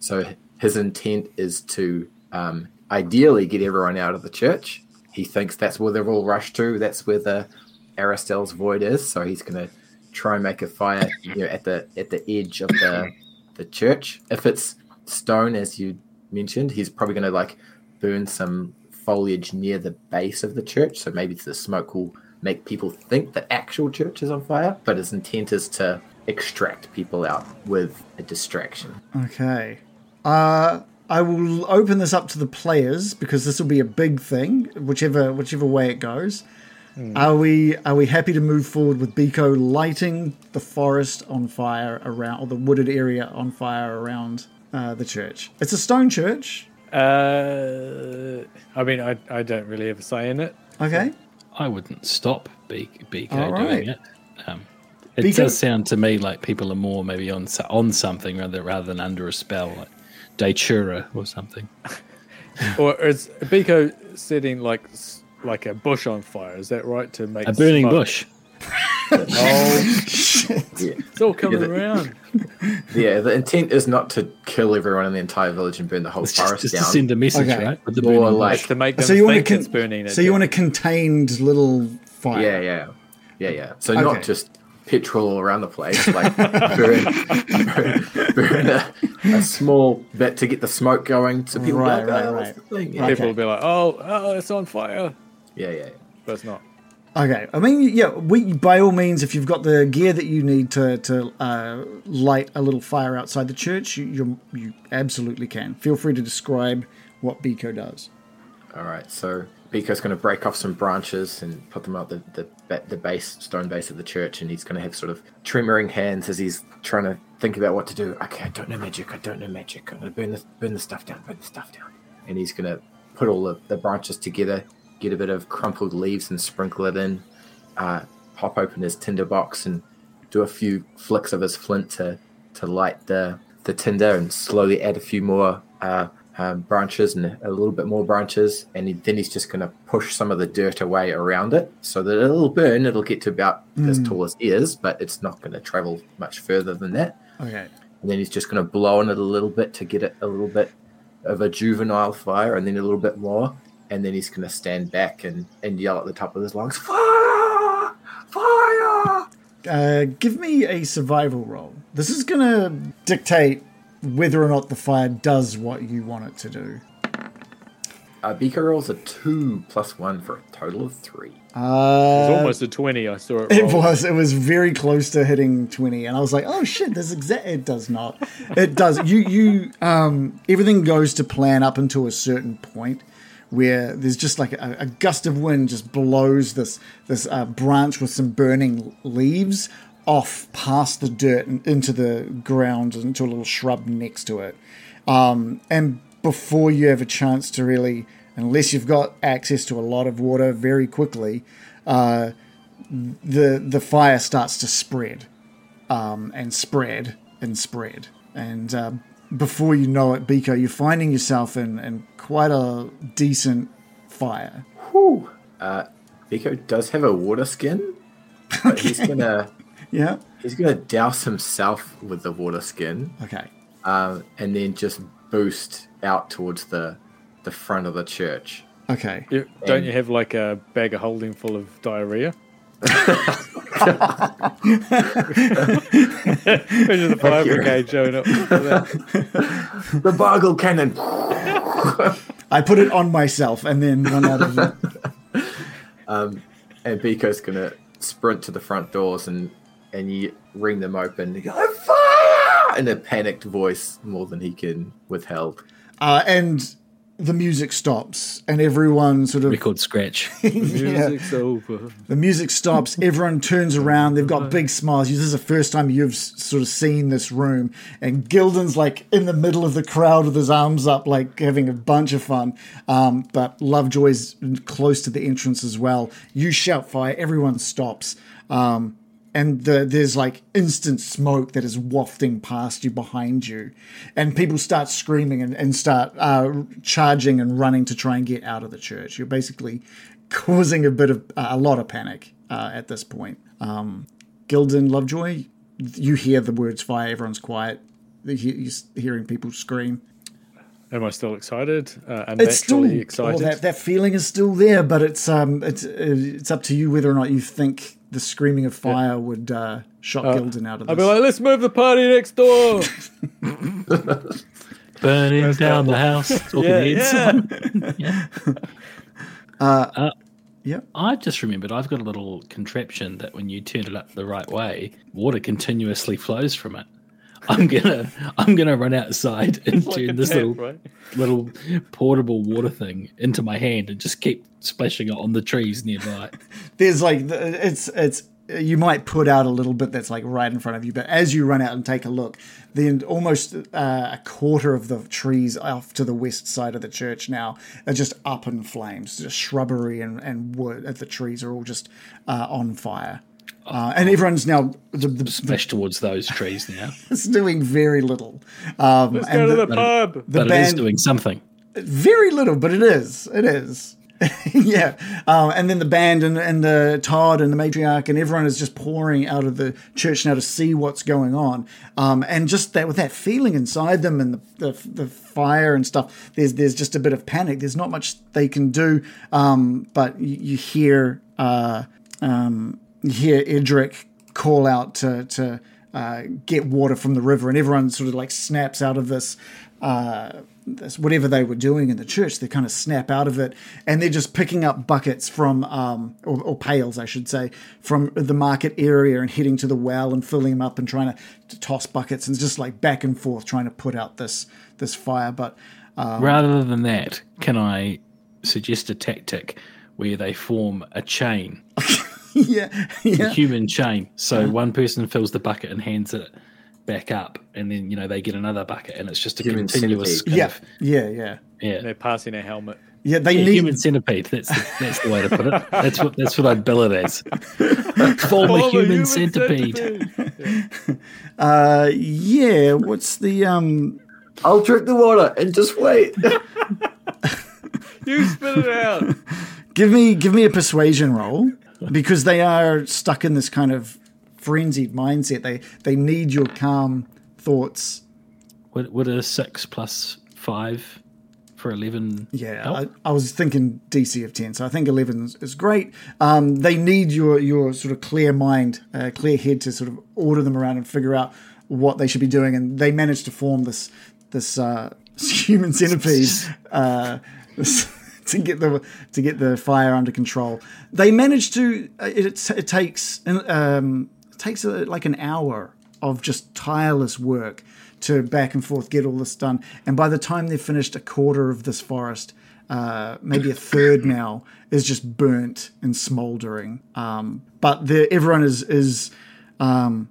So his intent is to um, ideally get everyone out of the church. He thinks that's where they're all rushed to. That's where the Aristal's void is. So he's going to try and make a fire you know, at the at the edge of the the church. If it's stone, as you mentioned, he's probably going to like burn some foliage near the base of the church. So maybe the smoke will make people think the actual church is on fire. But his intent is to extract people out with a distraction. Okay. Uh, I will open this up to the players because this will be a big thing, whichever whichever way it goes. Are we are we happy to move forward with Biko lighting the forest on fire around or the wooded area on fire around uh, the church? It's a stone church. Uh, I mean, I, I don't really have a say in it. Okay. I wouldn't stop B- BK All doing it. Um, it BK does sound to me like people are more maybe on on something rather rather than under a spell, like Datura or something. *laughs* Or is Biko setting like like a bush on fire? Is that right? To make A burning smoke? bush. *laughs* Oh, *laughs* Yeah. it's all coming Yeah, the- around. yeah, the intent is not to kill everyone in the entire village and burn the whole It's just, forest just to down. send a message, Okay. right? With the More like- bush. To make them So you want to think con- it's burning. so you want a contained little fire. Yeah, yeah, yeah, yeah. So Okay. not just petrol all around the place, like burn, burn, burn a, a small bit to get the smoke going, so people Right, go, right, oh, what's right. the thing? Yeah, Okay. People will be like, "Oh, oh, it's on fire," yeah, yeah. but it's not. Okay, I mean, yeah, we by all means, if you've got the gear that you need to to uh, light a little fire outside the church, you you you absolutely can. Feel free to describe what Biko does. All right, so Biko's going to break off some branches and put them out the, the ba- the base stone base of the church, and he's going to have sort of tremoring hands as he's trying to think about what to do. Okay, I don't know magic. I don't know magic. I'm going to burn the burn the stuff down. Burn the stuff down. And he's going to put all the, the branches together, get a bit of crumpled leaves and sprinkle it in. Uh, pop open his tinder box and do a few flicks of his flint to to light the the tinder, and slowly add a few more uh, um, branches and a little bit more branches, and he, then he's just going to push some of the dirt away around it, so that it'll burn. It'll get to about as tall as he is, but it's not going to travel much further than that. Okay, And then he's just going to blow on it a little bit to get it a little bit of a juvenile fire, and then a little bit more, and then he's going to stand back and, and yell at the top of his lungs, "Fire! Fire!" uh, give me a survival roll. This is gonna dictate whether or not the fire does what you want it to do. Uh, Biko rolls a two plus one for a total of three. Uh, It's almost a twenty. I saw it. It was. It was very close to hitting twenty, and I was like, "Oh shit!" This exact. It does not. It does. You you um. Everything goes to plan up until a certain point, where there's just like a, a gust of wind just blows this this uh, branch with some burning leaves off past the dirt and into the ground into a little shrub next to it. Um, and before you have a chance to really, unless you've got access to a lot of water very quickly, uh, the the fire starts to spread, um, and spread and spread, and uh, before you know it, Biko, you're finding yourself in in quite a decent fire. Whew. Uh, Biko does have a water skin, but he's gonna *laughs* Yeah. he's gonna douse himself with the water skin, Okay. um, and then just boost out towards the the front of the church. Okay. You- don't you have like a bag of holding full of diarrhea? *laughs* Imagine the fire brigade showing up. *laughs* The Bargle Cannon. I put it on myself and then run out of it. *laughs* and Biko's gonna sprint to the front doors and and you ring them open. And go, fire! In a panicked voice, more than he can withheld. Uh, and the music stops, and everyone sort of Record scratch. *laughs* Music's over. The music stops. Everyone turns around. They've got big smiles. This is the first time you've sort of seen this room. And Gildan's like in the middle of the crowd with his arms up, like having a bunch of fun. Um, but Lovejoy's close to the entrance as well. You shout fire. Everyone stops. Um, and the, there's like instant smoke that is wafting past you behind you. And people start screaming and, and start uh, charging and running to try and get out of the church. You're basically causing a bit of uh, a lot of panic uh, at this point. Um, Gildan Lovejoy, you hear the words fire, everyone's quiet. You're hearing people scream. Am I still excited? Uh, I'm It's still naturally excited. that that feeling is still there, but it's um it's uh, it's up to you whether or not you think the screaming of fire would uh, shock Gildan out of I'll this. be like, let's move the party next door. *laughs* Burning down the house. *laughs* Talking yeah, heads. yeah. *laughs* yeah. I've just remembered I've got a little contraption that when you turn it up the right way, water continuously flows from it. I'm gonna I'm gonna run outside and Like a turn this tap, little right? little portable water thing into my hand and just keep splashing it on the trees nearby. *laughs* There's like it's it's you might put out a little bit that's like right in front of you, but as you run out and take a look, then almost uh, a quarter of the trees off to the west side of the church now are just up in flames. Just shrubbery and, and wood the trees are all just uh, on fire. Uh, and everyone's now the, the, Splash towards those trees now. *laughs* it's doing very little. Um, Let's and go to the- the pub. the but it is doing something. very little, but it is. It is. *laughs* yeah. Um, and then the band and, and the Todd and the matriarch and everyone is just pouring out of the church now to see what's going on. Um, and just that with that feeling inside them and the, the, the fire and stuff, there's there's just a bit of panic. There's not much they can do. Um, but you, you hear uh, um, you hear Edric call out to to uh, get water from the river, and everyone sort of like snaps out of this. Uh, this, whatever they were doing in the church, they kind of snap out of it, and they're just picking up buckets from, um, or, or pails, I should say, from the market area and heading to the well and filling them up and trying to, to toss buckets and just like back and forth trying to put out this this fire. But uh, Rather than that, can I suggest a tactic where they form a chain, *laughs* *laughs* yeah, a yeah, human chain? So one person fills the bucket and hands it back up, and then you know they get another bucket, and it's just a Human continuous kind yeah, of- yeah, yeah, yeah. They're passing a helmet. yeah. They Yeah, need human centipede. That's the, that's the way to put it. That's what that's what I'd bill it as. *laughs* Form a Oh, the human, centipede. centipede. *laughs* Uh, yeah. What's the um? I'll drink the water and just wait. You spit it out. Give me give me a persuasion roll *laughs* because they are stuck in this kind of frenzied mindset. They they need your calm thoughts. Would, would a six plus five for eleven? Yeah? I, I was thinking DC of ten, so I think eleven is, is great. Um, they need your your sort of clear mind, uh, clear head to sort of order them around and figure out what they should be doing, and they managed to form this this uh, *laughs* human centipede. *laughs* Uh, this- *laughs* To get the to get the fire under control, they managed to. uh, It, it takes um, it takes uh like an hour of just tireless work to back and forth get all this done. And by the time they've finished a quarter of this forest, uh, maybe a third *coughs* now is just burnt and smoldering. Um, but the, everyone is is um,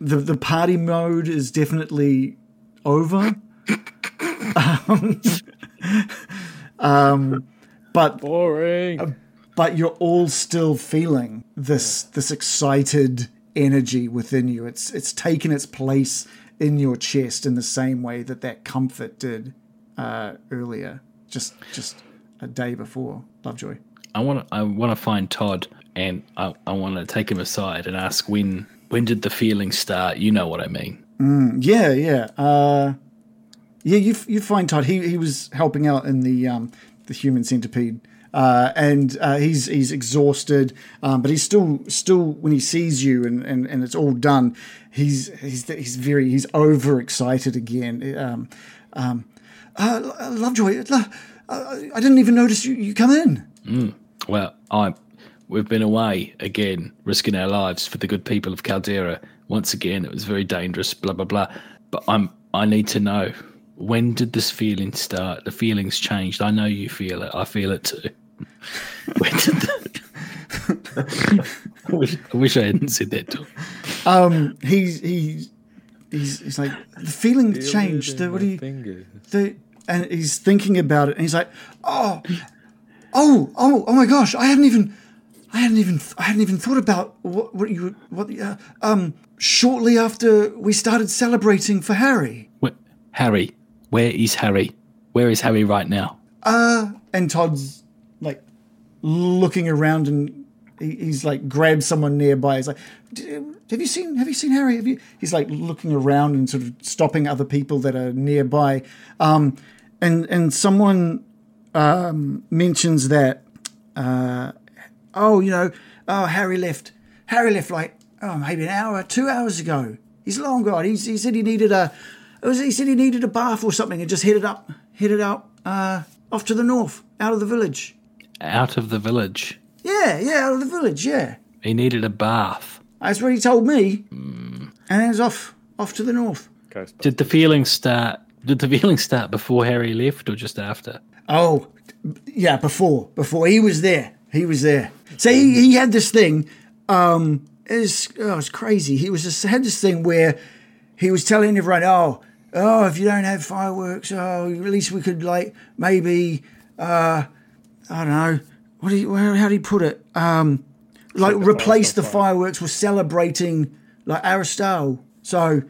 the the party mode is definitely over. *coughs* *laughs* *coughs* um, um, but Boring. but you're all still feeling this this excited energy within you. It's it's taken its place in your chest in the same way that that comfort did uh, earlier, just just a day before. Lovejoy. I want to I want to find Todd and I, I want to take him aside and ask when when did the feeling start? You know what I mean. Yeah, yeah, uh, yeah. You you find Todd. He he was helping out in the um, the human centipede. Uh, and uh, he's he's exhausted, um, but he's still still when he sees you and, and, and it's all done, he's he's he's very he's overexcited again. Um, um, uh, Lovejoy, uh, I didn't even notice you, you come in. Well, I we've been away again, risking our lives for the good people of Kalderra. Once again, it was very dangerous. Blah blah blah. But I'm I need to know when did this feeling start? The feelings changed. I know you feel it. I feel it too. *laughs* when did the... *laughs* I, wish, I wish I hadn't said that to him. Um, he's he's he's, he's like the feeling changed. The, what do you? Fingers. the and he's thinking about it and he's like oh oh oh oh my gosh i hadn't even i hadn't even i hadn't even thought about what what you what the, uh, um shortly after we started celebrating for harry Where, Harry, where is Harry? Where is Harry right now? and todd's like looking around and he, he's like grabbed someone nearby. He's like have you seen have you seen harry? Have you he's like looking around and sort of stopping other people that are nearby. Um and and someone um mentions that uh oh you know oh harry left harry left like oh maybe an hour two hours ago. He's long gone. He's, he said he needed a it was, he said he needed a bath or something and just headed up headed out uh off to the north out of the village Out of the village. yeah, yeah, out of the village, yeah. He needed a bath. That's what he told me. And then was off off to the north. Ghostbusters. Did the feeling start? Did the feeling start before Harry left or just after? Oh, yeah, before before he was there, he was there. So he, he had this thing. Um, was, oh, it's crazy. He was just had this thing where he was telling everyone, oh, oh, if you don't have fireworks, oh, at least we could like maybe, uh, I don't know, what do you, how, do you put it? Um, like the replace fireworks the fireworks with celebrating like Aristotle. So.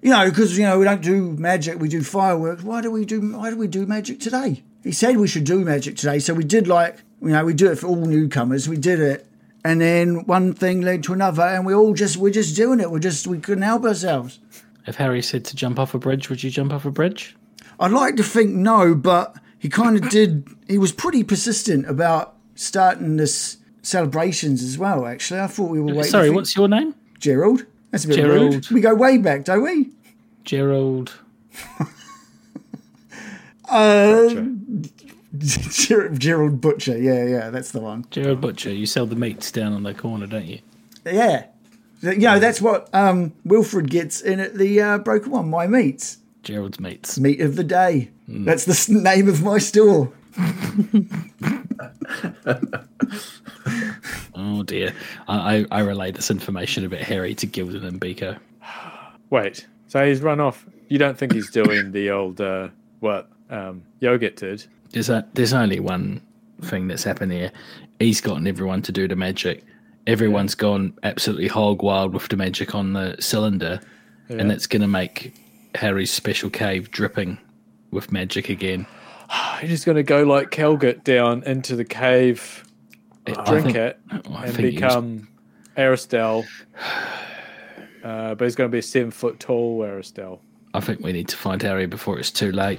You know, because you know we don't do magic, we do fireworks. Why do we do? Why do we do magic today? He said we should do magic today, so we did like you know we do it for all newcomers. We did it, and then one thing led to another, and we all just we're just doing it. We're just we couldn't help ourselves. If Harry said to jump off a bridge, would you jump off a bridge? I'd like to think no, but he kind of *laughs* did. He was pretty persistent about starting this celebrations as well. Actually, I thought we were waiting. Sorry, what's your name? Gerald? That's a bit Gerald. rude. We go way back, don't we? Gerald. *laughs* Uh, gotcha. *laughs* Ger- Gerald Butcher. Yeah, yeah, that's the one. Gerald Butcher. You sell the meats down on the corner, don't you? Yeah. You know, that's what um, Wilfred gets in at the uh, Broken One, My Meats. Gerald's meats. Meat of the day. That's the name of my store. Oh dear. I, I, I relay this information a bit hairy to Gildan and Biko. *sighs* Wait, so he's run off. You don't think he's doing the old uh, what um, Yogurt did? There's a, there's only one thing that's happened here. He's gotten everyone to do the magic. Everyone's gone absolutely hog wild with the magic on the cylinder, and that's going to make Harry's special cave dripping with magic again. *sighs* He's just going to go like Kelgit down into the cave, I drink think- it, I and become Aristal. *sighs* Uh, but he's going to be a seven foot tall Aristal. I think we need to find Harry before it's too late.